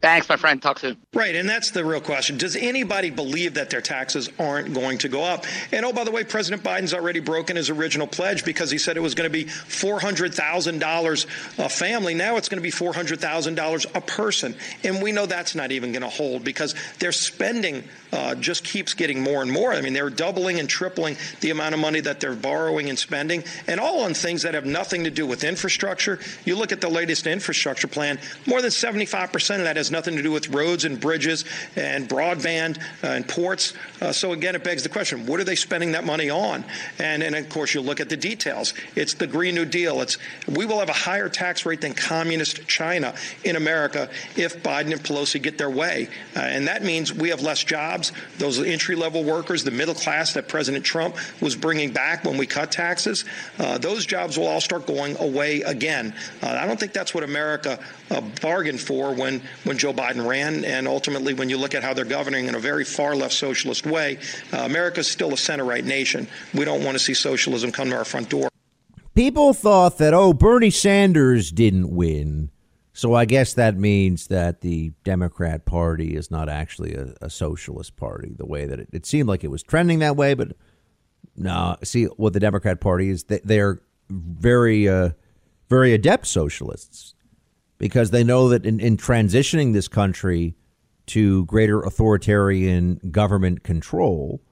Thanks, my friend. Talk soon. Right, and that's the real question. Does anybody believe that their taxes aren't going to go up? And oh, by the way, President Biden's already broken his original pledge because he said it was going to be $400,000 a family. Now it's going to be $400,000 a person. And we know that's not even going to hold because their spending uh, just keeps getting more and more. I mean, they're doubling and tripling the amount of money that they're borrowing and spending, and all on things that have nothing to do with infrastructure. You look at the latest infrastructure plan, more than 75% of that has nothing to do with roads and bridges and broadband uh, and ports. Uh, so again, it begs the question: What are they spending that money on? And and of course, you look at the details. It's the Green New Deal. It's we will have a higher tax rate than communist China in America if Biden and Pelosi get their way, uh, and that means we have less jobs. Those entry level workers, the middle class that President Trump was bringing back when we cut taxes, uh, those jobs will all start going away again. Uh, I don't think that's what America uh, bargained for when when Joe Biden ran. And ultimately, when you look at how they're governing in a very far left socialist way, uh, America is still a center right nation. We don't want to see socialism come to our front door. People thought that, oh, Bernie Sanders didn't win. So I guess that means that the Democrat Party is not actually a, a socialist party, the way that it, it, seemed like it was trending that way. But no, see what the Democrat Party is. They, they're very, uh, very adept socialists because they know that in, in transitioning this country to greater authoritarian government control,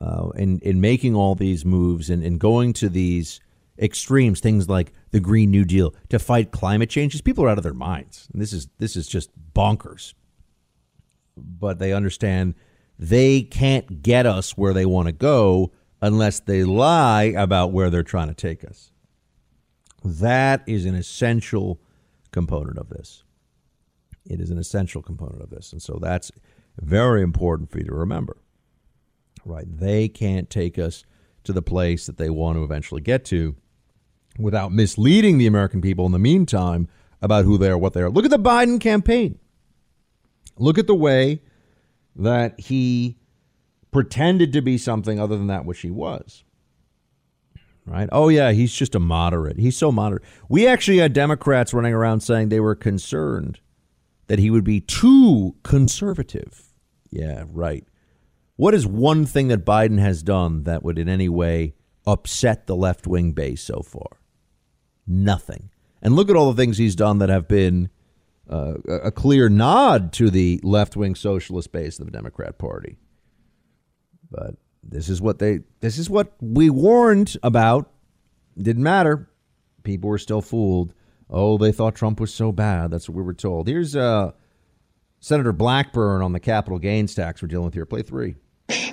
uh, in, in making all these moves and, and going to these extremes, things like the Green New Deal to fight climate change, people are out of their minds. And this is this is just bonkers. But they understand they can't get us where they want to go unless they lie about where they're trying to take us. That is an essential component of this. It is an essential component of this. And so that's very important for you to remember. Right? They can't take us to the place that they want to eventually get to without misleading the American people in the meantime about who they are, what they are. Look at the Biden campaign. Look at the way that he pretended to be something other than that which he was right? Oh, yeah, he's just a moderate. He's so moderate. We actually had Democrats running around saying they were concerned that he would be too conservative. Yeah, right. What is one thing that Biden has done that would in any way upset the left wing base so far? Nothing. And look at all the things he's done that have been uh, a clear nod to the left wing socialist base of the Democrat Party. But this is what they this is what we warned about. Didn't matter. People were still fooled. Oh, they thought Trump was so bad. That's what we were told. Here's uh, Senator Blackburn on the capital gains tax we're dealing with here. Play three.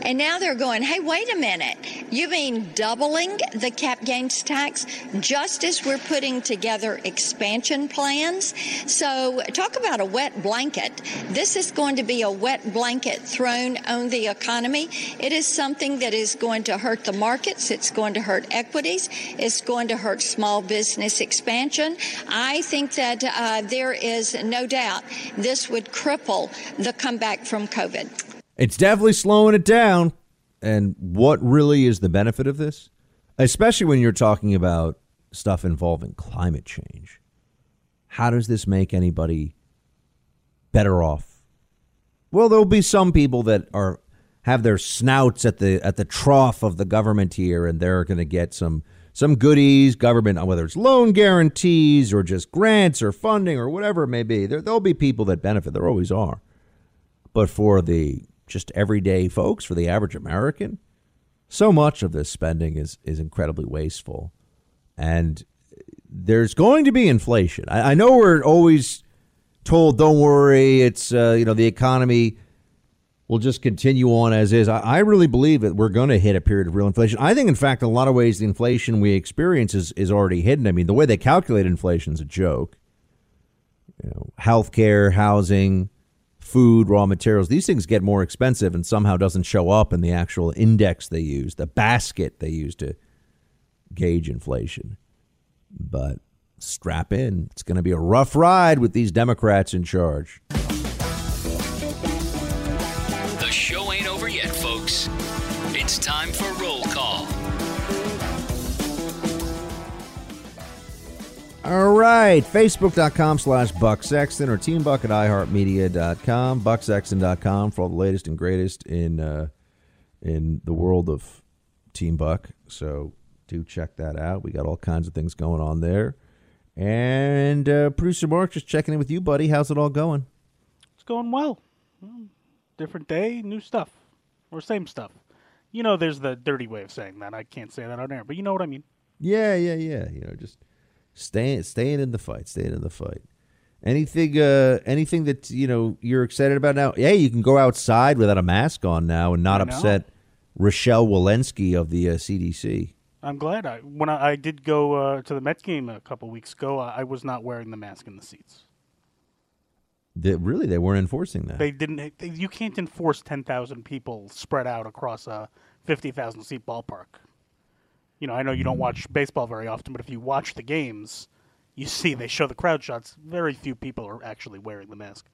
And now they're going, hey, wait a minute. You mean doubling the cap gains tax just as we're putting together expansion plans? So, talk about a wet blanket. This is going to be a wet blanket thrown on the economy. It is something that is going to hurt the markets, it's going to hurt equities, it's going to hurt small business expansion. I think that uh, there is no doubt this would cripple the comeback from COVID. It's definitely slowing it down. And what really is the benefit of this? Especially when you're talking about stuff involving climate change. How does this make anybody better off? Well, there'll be some people that are have their snouts at the at the trough of the government here and they're going to get some some goodies, government whether it's loan guarantees or just grants or funding or whatever it may be. There there'll be people that benefit. There always are. But for the just everyday folks, for the average American, so much of this spending is is incredibly wasteful, and there's going to be inflation. I, I know we're always told, "Don't worry, it's uh, you know the economy." will just continue on as is. I, I really believe that we're going to hit a period of real inflation. I think, in fact, a lot of ways, the inflation we experience is, is already hidden. I mean, the way they calculate inflation is a joke. You know, healthcare, housing, food, raw materials, these things get more expensive and somehow doesn't show up in the actual index they use, the basket they use to gauge inflation. But strap in. It's going to be a rough ride with these Democrats in charge. All right. Facebook.com slash Buck Sexton or TeamBuck at iHeartMedia.com, BuckSexton.com for all the latest and greatest in uh, in the world of Team Buck. So do check that out. We got all kinds of things going on there. And uh, producer Mark, just checking in with you, buddy. How's it all going? It's going well. Different day, new stuff, or same stuff. You know, there's the dirty way of saying that. I can't say that on air, but you know what I mean. Yeah, yeah, yeah. You know, just staying staying in the fight, staying in the fight. Anything uh anything that you know you're excited about now? Yeah, you can go outside without a mask on now and not upset Rochelle Walensky of the uh, CDC. I'm glad. I when I, I did go uh, to the Mets game a couple weeks ago, I, I was not wearing the mask in the seats. They, really, they weren't enforcing that. They didn't. They, you can't enforce ten thousand people spread out across a fifty thousand seat ballpark. You know, I know you don't watch baseball very often, but if you watch the games, you see they show the crowd shots. Very few people are actually wearing the mask.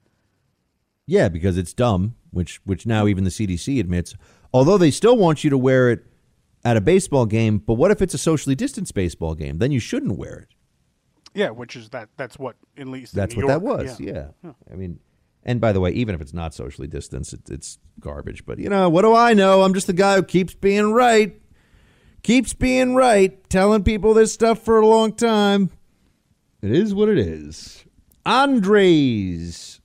Yeah, because it's dumb, which which now even the CDC admits. Although they still want you to wear it at a baseball game, but what if it's a socially distanced baseball game? Then you shouldn't wear it. Yeah, which is that. That's what at least That's what New that York- was. Yeah. I mean, and by the way, even if it's not socially distanced, it, it's garbage. But you know, what do I know? I'm just the guy who keeps being right, keeps being right, telling people this stuff for a long time. It is what it is. Andres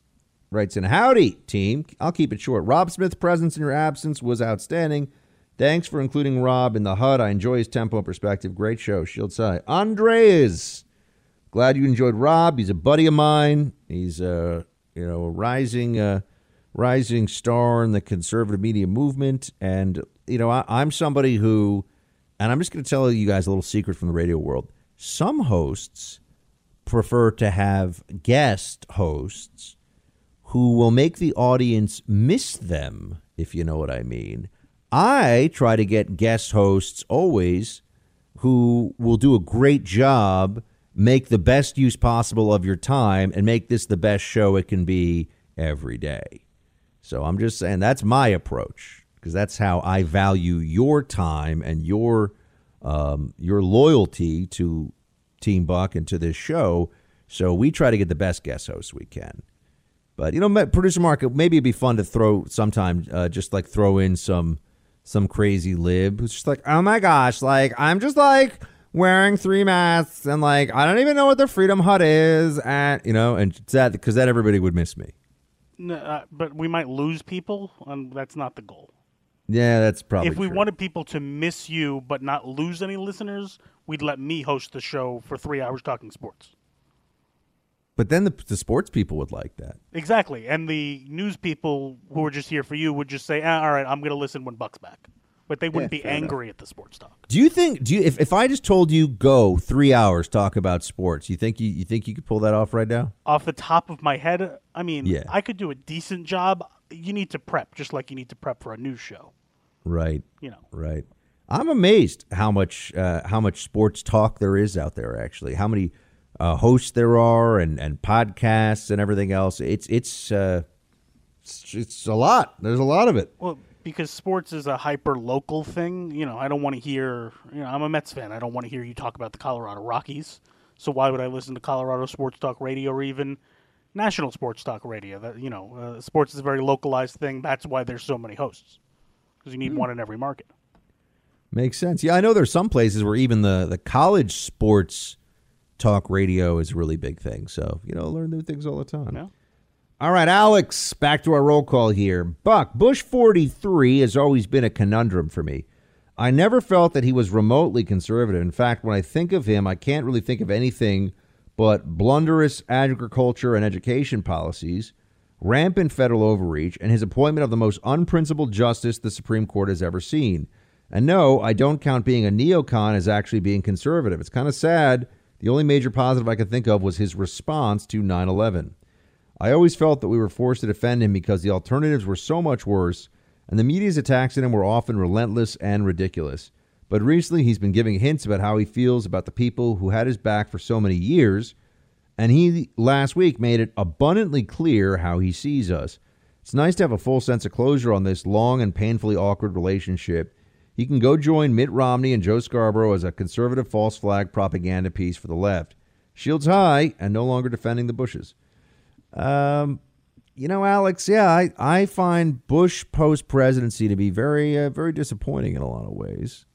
writes in Howdy, team. I'll keep it short. Rob Smith's presence in your absence was outstanding. Thanks for including Rob in the Hut. I enjoy his tempo and perspective. Great show. Shields high. Andres. Glad you enjoyed Rob. He's a buddy of mine. He's a you know a rising uh, rising star in the conservative media movement, and you know I, I'm somebody who, and I'm just going to tell you guys a little secret from the radio world. Some hosts prefer to have guest hosts who will make the audience miss them, if you know what I mean. I try to get guest hosts always who will do a great job, make the best use possible of your time, and make this the best show it can be every day. So I'm just saying that's my approach because that's how I value your time and your um, your loyalty to Team Buck and to this show. So we try to get the best guest hosts we can. But you know, producer Mark, maybe it'd be fun to throw sometime, uh, just like throw in some some crazy lib who's just like, oh my gosh, like I'm just like wearing three masks and like I don't even know what the Freedom Hut is, and you know, and that because that everybody would miss me. No, uh, but we might lose people, and that's not the goal. Yeah, that's probably. If we true. wanted people to miss you but not lose any listeners, we'd let me host the show for three hours talking sports. But then the, the sports people would like that. Exactly, and the news people who are just here for you would just say, ah, "All right, I'm going to listen when Buck's back," but they wouldn't Yeah, be angry at the sports talk. Do you think? Do you? If, if I just told you go three hours talk about sports, you think you, you think you could pull that off right now? Off the top of my head, I mean, Yeah. I could do a decent job. You need to prep, just like you need to prep for a news show. Right. You know. Right. I'm amazed how much uh, how much sports talk there is out there. Actually, how many uh, hosts there are, and, and podcasts and everything else. It's it's uh, it's, it's a lot. There's a lot of it. Well, because sports is a hyper local thing, you know, I don't want to hear, you know, I'm a Mets fan. I don't want to hear you talk about the Colorado Rockies. So why would I listen to Colorado Sports Talk Radio or even National Sports Talk Radio? That you know, uh, sports is a very localized thing. That's why there's so many hosts because you need one in every market. Makes sense. Yeah, I know there's some places where even the the college sports talk radio is a really big thing. So you know, learn new things all the time. Yeah. All right, Alex, back to our roll call here. Buck, Bush 43 has always been a conundrum for me. I never felt that he was remotely conservative. In fact, when I think of him, I can't really think of anything but blunderous agriculture and education policies, rampant federal overreach, and his appointment of the most unprincipled justice the Supreme Court has ever seen. And no, I don't count being a neocon as actually being conservative. It's kind of sad. The only major positive I could think of was his response to 9 11. I always felt that we were forced to defend him because the alternatives were so much worse, and the media's attacks on him were often relentless and ridiculous. But recently, he's been giving hints about how he feels about the people who had his back for so many years, and he last week made it abundantly clear how he sees us. It's nice to have a full sense of closure on this long and painfully awkward relationship. He can go join Mitt Romney and Joe Scarborough as a conservative false flag propaganda piece for the left. Shields high and no longer defending the Bushes. Um, you know, Alex, yeah, I, I find Bush post presidency to be very, uh, very disappointing in a lot of ways.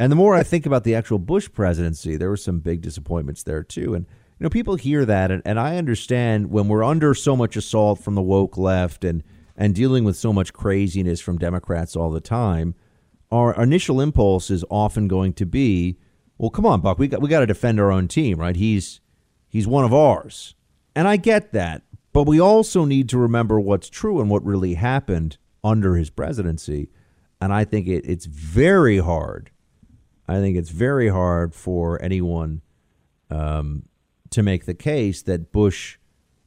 And the more I think about the actual Bush presidency, there were some big disappointments there too. And you know, people hear that, and, and I understand when we're under so much assault from the woke left and and dealing with so much craziness from Democrats all the time, our initial impulse is often going to be, well, come on, Buck, we got we got to defend our own team, right? He's he's one of ours. And I get that, but we also need to remember what's true and what really happened under his presidency. And I think it, it's very hard. I think it's very hard for anyone um, to make the case that Bush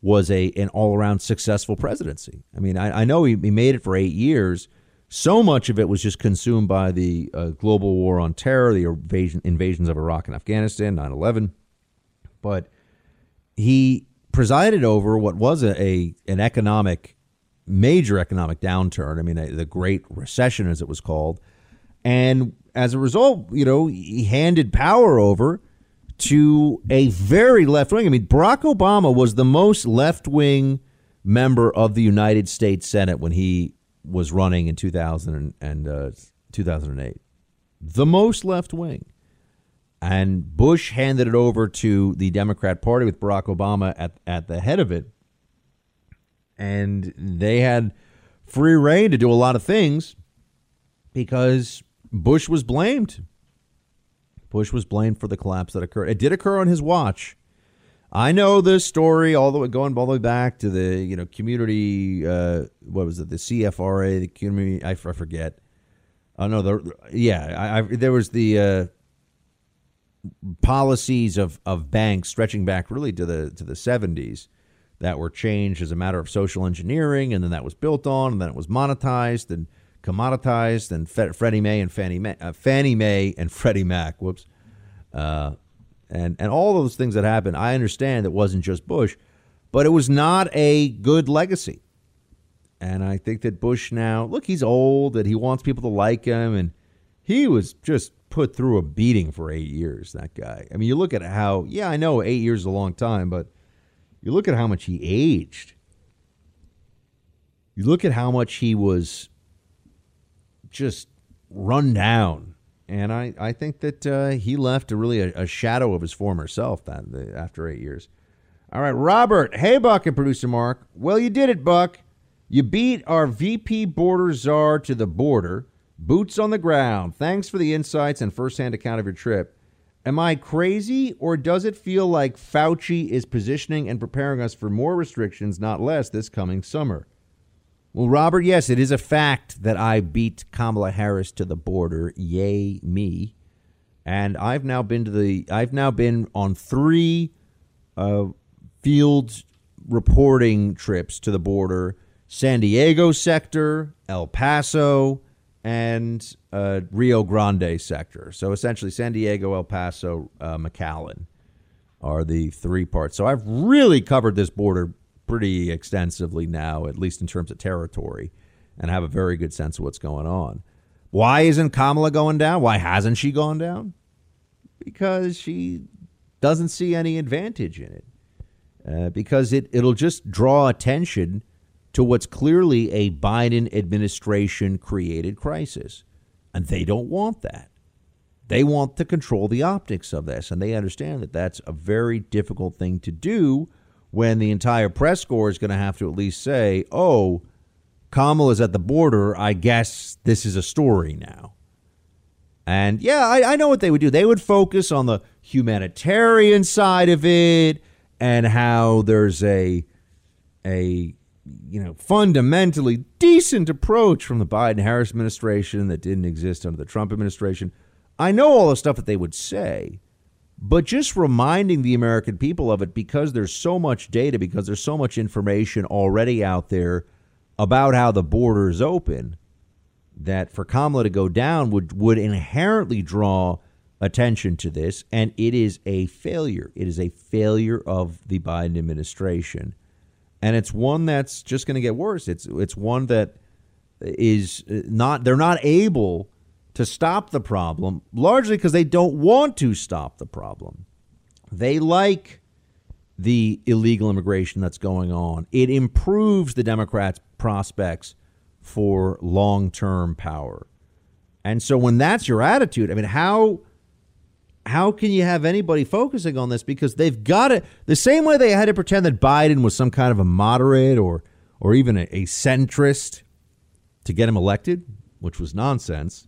was a an all around successful presidency. I mean, I, I know he, he made it for eight years. So much of it was just consumed by the uh, global war on terror, the invasion, invasions of Iraq and Afghanistan, 9 11. But he presided over what was a, a an economic major economic downturn. I mean, a, the Great Recession, as it was called, and as a result, you know, he handed power over to a very left wing. I mean, Barack Obama was the most left wing member of the United States Senate when he was running in 2000 and uh, 2008. The most left wing. And Bush handed it over to the Democrat Party with Barack Obama at, at the head of it. And they had free rein to do a lot of things because Bush was blamed. Bush was blamed for the collapse that occurred. It did occur on his watch. I know this story all the way going all the way back to the you know community. Uh, what was it? The CFRA, the community. I, I forget. Oh no, the yeah. I, I there was the uh, policies of of banks stretching back really to the to the seventies that were changed as a matter of social engineering, and then that was built on, and then it was monetized and commoditized, and Freddie Mae and Fannie Mae, uh, Fannie Mae and Freddie Mac. Whoops. Uh, and and all those things that happened, I understand it wasn't just Bush, but it was not a good legacy. And I think that Bush now, look, he's old, that he wants people to like him, and he was just put through a beating for eight years. That guy. I mean, you look at how, yeah, I know eight years is a long time, but you look at how much he aged. You look at how much he was just run down and I, I think that uh, he left a really a, a, shadow of his former self that after eight years. All right, Robert. Hey, Buck and producer Mark. Well, you did it, Buck. You beat our VP border czar to the border, boots on the ground. Thanks for the insights and firsthand account of your trip. Am I crazy, or does it feel like Fauci is positioning and preparing us for more restrictions, not less, this coming summer? Well, Robert, yes, it is a fact that I beat Kamala Harris to the border. Yay, me. And I've now been to the, I've now been on three uh, field reporting trips to the border San Diego sector, El Paso, and uh, Rio Grande sector. So essentially, San Diego, El Paso, uh, McAllen are the three parts. So I've really covered this border pretty extensively now, at least in terms of territory, and have a very good sense of what's going on. Why isn't Kamala going down? Why hasn't she gone down? Because she doesn't see any advantage in it. Uh, because it, it'll just draw attention to what's clearly a Biden administration created crisis. And they don't want that. They want to control the optics of this. And they understand that that's a very difficult thing to do when the entire press corps is going to have to at least say, oh, Kamala's at the border. I guess this is a story now. And yeah, I, I know what they would do. They would focus on the humanitarian side of it and how there's a a you know, fundamentally decent approach from the Biden Harris administration that didn't exist under the Trump administration. I know all the stuff that they would say, but just reminding the American people of it because there's so much data, because there's so much information already out there about how the border is open, that for Kamala to go down would, would inherently draw attention to this. And it is a failure. It is a failure of the Biden administration and it's one that's just going to get worse. It's it's one that is uh, not they're not able to stop the problem largely because they don't want to stop the problem. They like the illegal immigration that's going on. It improves the Democrats' prospects for long-term power. And so when that's your attitude, I mean how how can you have anybody focusing on this because they've got it the same way they had to pretend that Biden was some kind of a moderate or or even a, a centrist to get him elected, which was nonsense.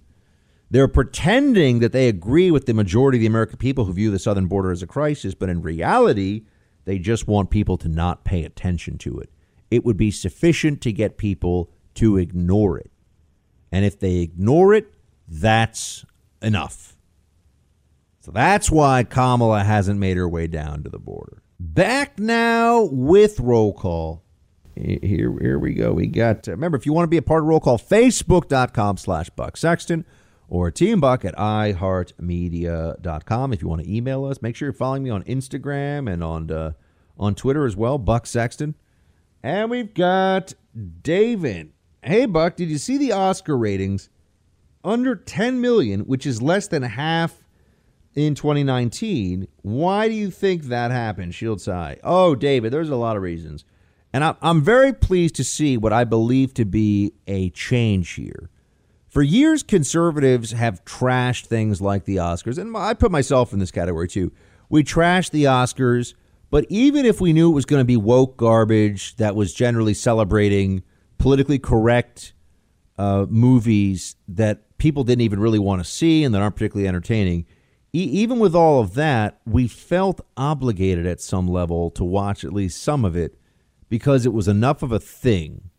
They're pretending that they agree with the majority of the American people who view the southern border as a crisis, but in reality, they just want people to not pay attention to it. It would be sufficient to get people to ignore it. And if they ignore it, that's enough. So that's why Kamala hasn't made her way down to the border. Back now with roll call. Here, here we go. We got, uh, remember, if you want to be a part of roll call, facebook.com slash Buck Sexton or Team Buck at iHeartMedia.com. If you want to email us, make sure you're following me on Instagram and on, uh, on Twitter as well, Buck Sexton. And we've got David. Hey, Buck, did you see the Oscar ratings? Under 10 million, which is less than half in 2019. Why do you think that happened, Shields High? Oh, David, there's a lot of reasons. And I'm very pleased to see what I believe to be a change here. For years, conservatives have trashed things like the Oscars, and I put myself in this category too. We trashed the Oscars, but even if we knew it was going to be woke garbage that was generally celebrating politically correct uh, movies that people didn't even really want to see and that aren't particularly entertaining, even with all of that, we felt obligated at some level to watch at least some of it because it was enough of a thing.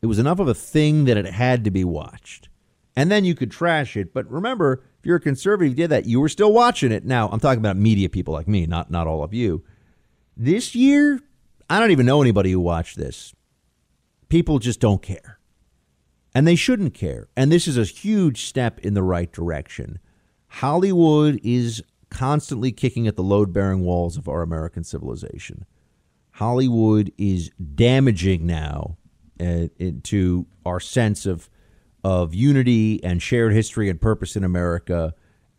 It was enough of a thing that it had to be watched. And then you could trash it. But remember, if you're a conservative, you did that, you were still watching it. Now, I'm talking about media people like me, not, not all of you. This year, I don't even know anybody who watched this. People just don't care. And they shouldn't care. And this is a huge step in the right direction. Hollywood is constantly kicking at the load bearing walls of our American civilization. Hollywood is damaging now uh, to our sense of of unity and shared history and purpose in America,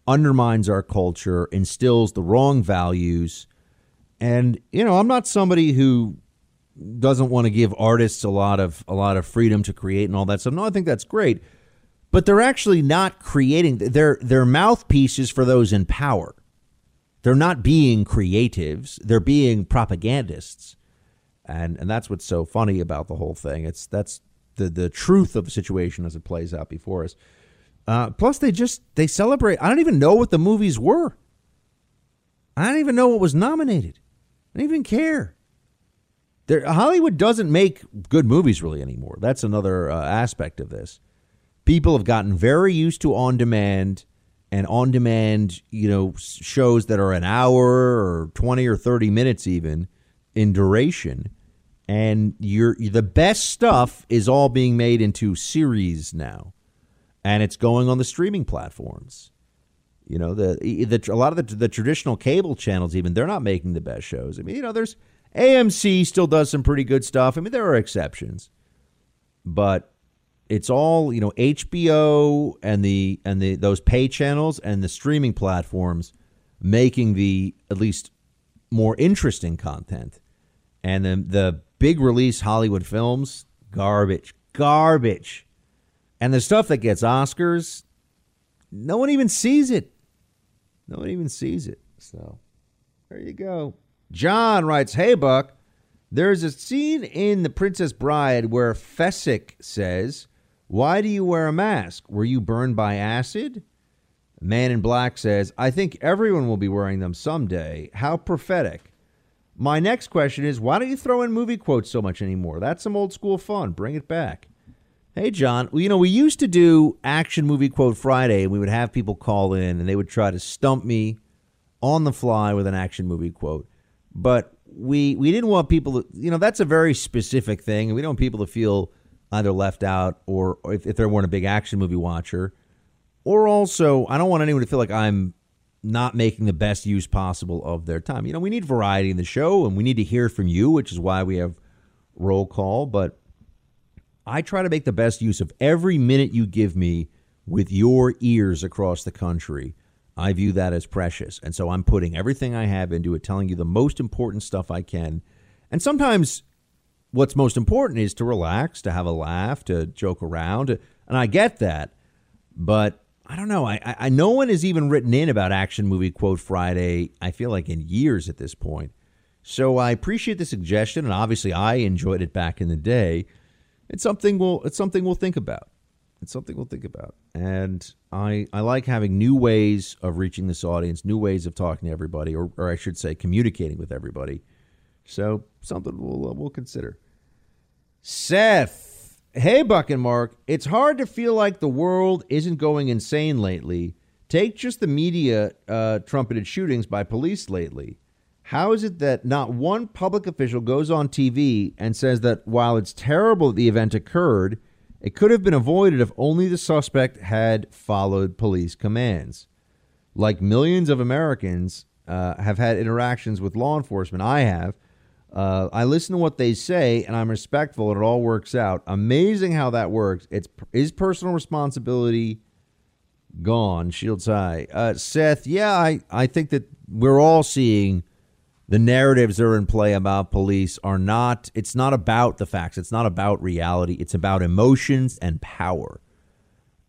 undermines our culture, instills the wrong values. And you know, I'm not somebody who doesn't want to give artists a lot of a lot of freedom to create and all that stuff. No, I think that's great but they're actually not creating they're they're mouthpieces for those in power. They're not being creatives, they're being propagandists. and and that's what's so funny about the whole thing. It's that's the the truth of the situation as it plays out before us. Uh, plus, they just they celebrate. I don't even know what the movies were. I don't even know what was nominated. I don't even care. Hollywood doesn't make good movies really anymore. That's another uh, aspect of this. People have gotten very used to on demand and on demand, you know, shows that are an hour or 20 or 30 minutes even in duration. And you're, the best stuff is all being made into series now. And it's going on the streaming platforms. You know, the, the a lot of the, the traditional cable channels even they're not making the best shows. I mean, you know, there's AMC still does some pretty good stuff. I mean, there are exceptions, but it's all you know HBO and the and the those pay channels and the streaming platforms making the at least more interesting content. And then the big release Hollywood films, garbage, garbage. And the stuff that gets Oscars, no one even sees it. No one even sees it. So there you go. John writes, Hey, Buck, there's a scene in The Princess Bride where Fezzik says, Why do you wear a mask? Were you burned by acid? Man in Black says, I think everyone will be wearing them someday. How prophetic. My next question is, why don't you throw in movie quotes so much anymore? That's some old school fun. Bring it back. Hey, John. Well, you know, we used to do Action Movie Quote Friday, and we would have people call in and they would try to stump me on the fly with an action movie quote but we we didn't want people to you know that's a very specific thing and we don't want people to feel either left out or, or if, if they weren't a big action movie watcher or also i don't want anyone to feel like i'm not making the best use possible of their time you know we need variety in the show and we need to hear from you which is why we have roll call but i try to make the best use of every minute you give me with your ears across the country I view that as precious. And so I'm putting everything I have into it, telling you the most important stuff I can. And sometimes what's most important is to relax, to have a laugh, to joke around. And I get that. But I don't know. I, I no one has even written in about Action Movie Quote Friday, I feel like in years at this point. So I appreciate the suggestion. And obviously I enjoyed it back in the day. It's something we'll it's something we'll think about. It's something we'll think about. And I, I like having new ways of reaching this audience, new ways of talking to everybody, or, or I should say, communicating with everybody. So something we'll, uh, we'll consider. Seth, hey, Buck and Mark, it's hard to feel like the world isn't going insane lately. Take just the media uh, trumpeted shootings by police lately. How is it that not one public official goes on TV and says that while it's terrible that the event occurred, it could have been avoided if only the suspect had followed police commands. Like millions of Americans uh, have had interactions with law enforcement, I have. Uh, I listen to what they say and I'm respectful and it all works out. Amazing how that works. It's is personal responsibility gone. Shields high. Uh, Seth, yeah, I, I think that we're all seeing the narratives that are in play about police are not it's not about the facts it's not about reality it's about emotions and power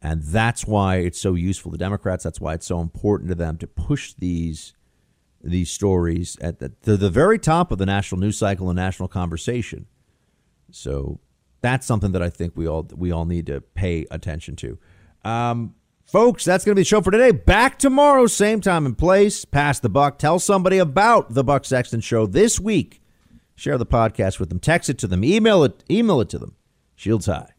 and that's why it's so useful to democrats that's why it's so important to them to push these these stories at the, to the very top of the national news cycle and national conversation so that's something that i think we all we all need to pay attention to um, Folks, that's going to be the show for today. Back tomorrow, same time and place. Pass the buck. Tell somebody about the Buck Sexton Show this week. Share the podcast with them. Text it to them. Email it. Email it to them. Shields high.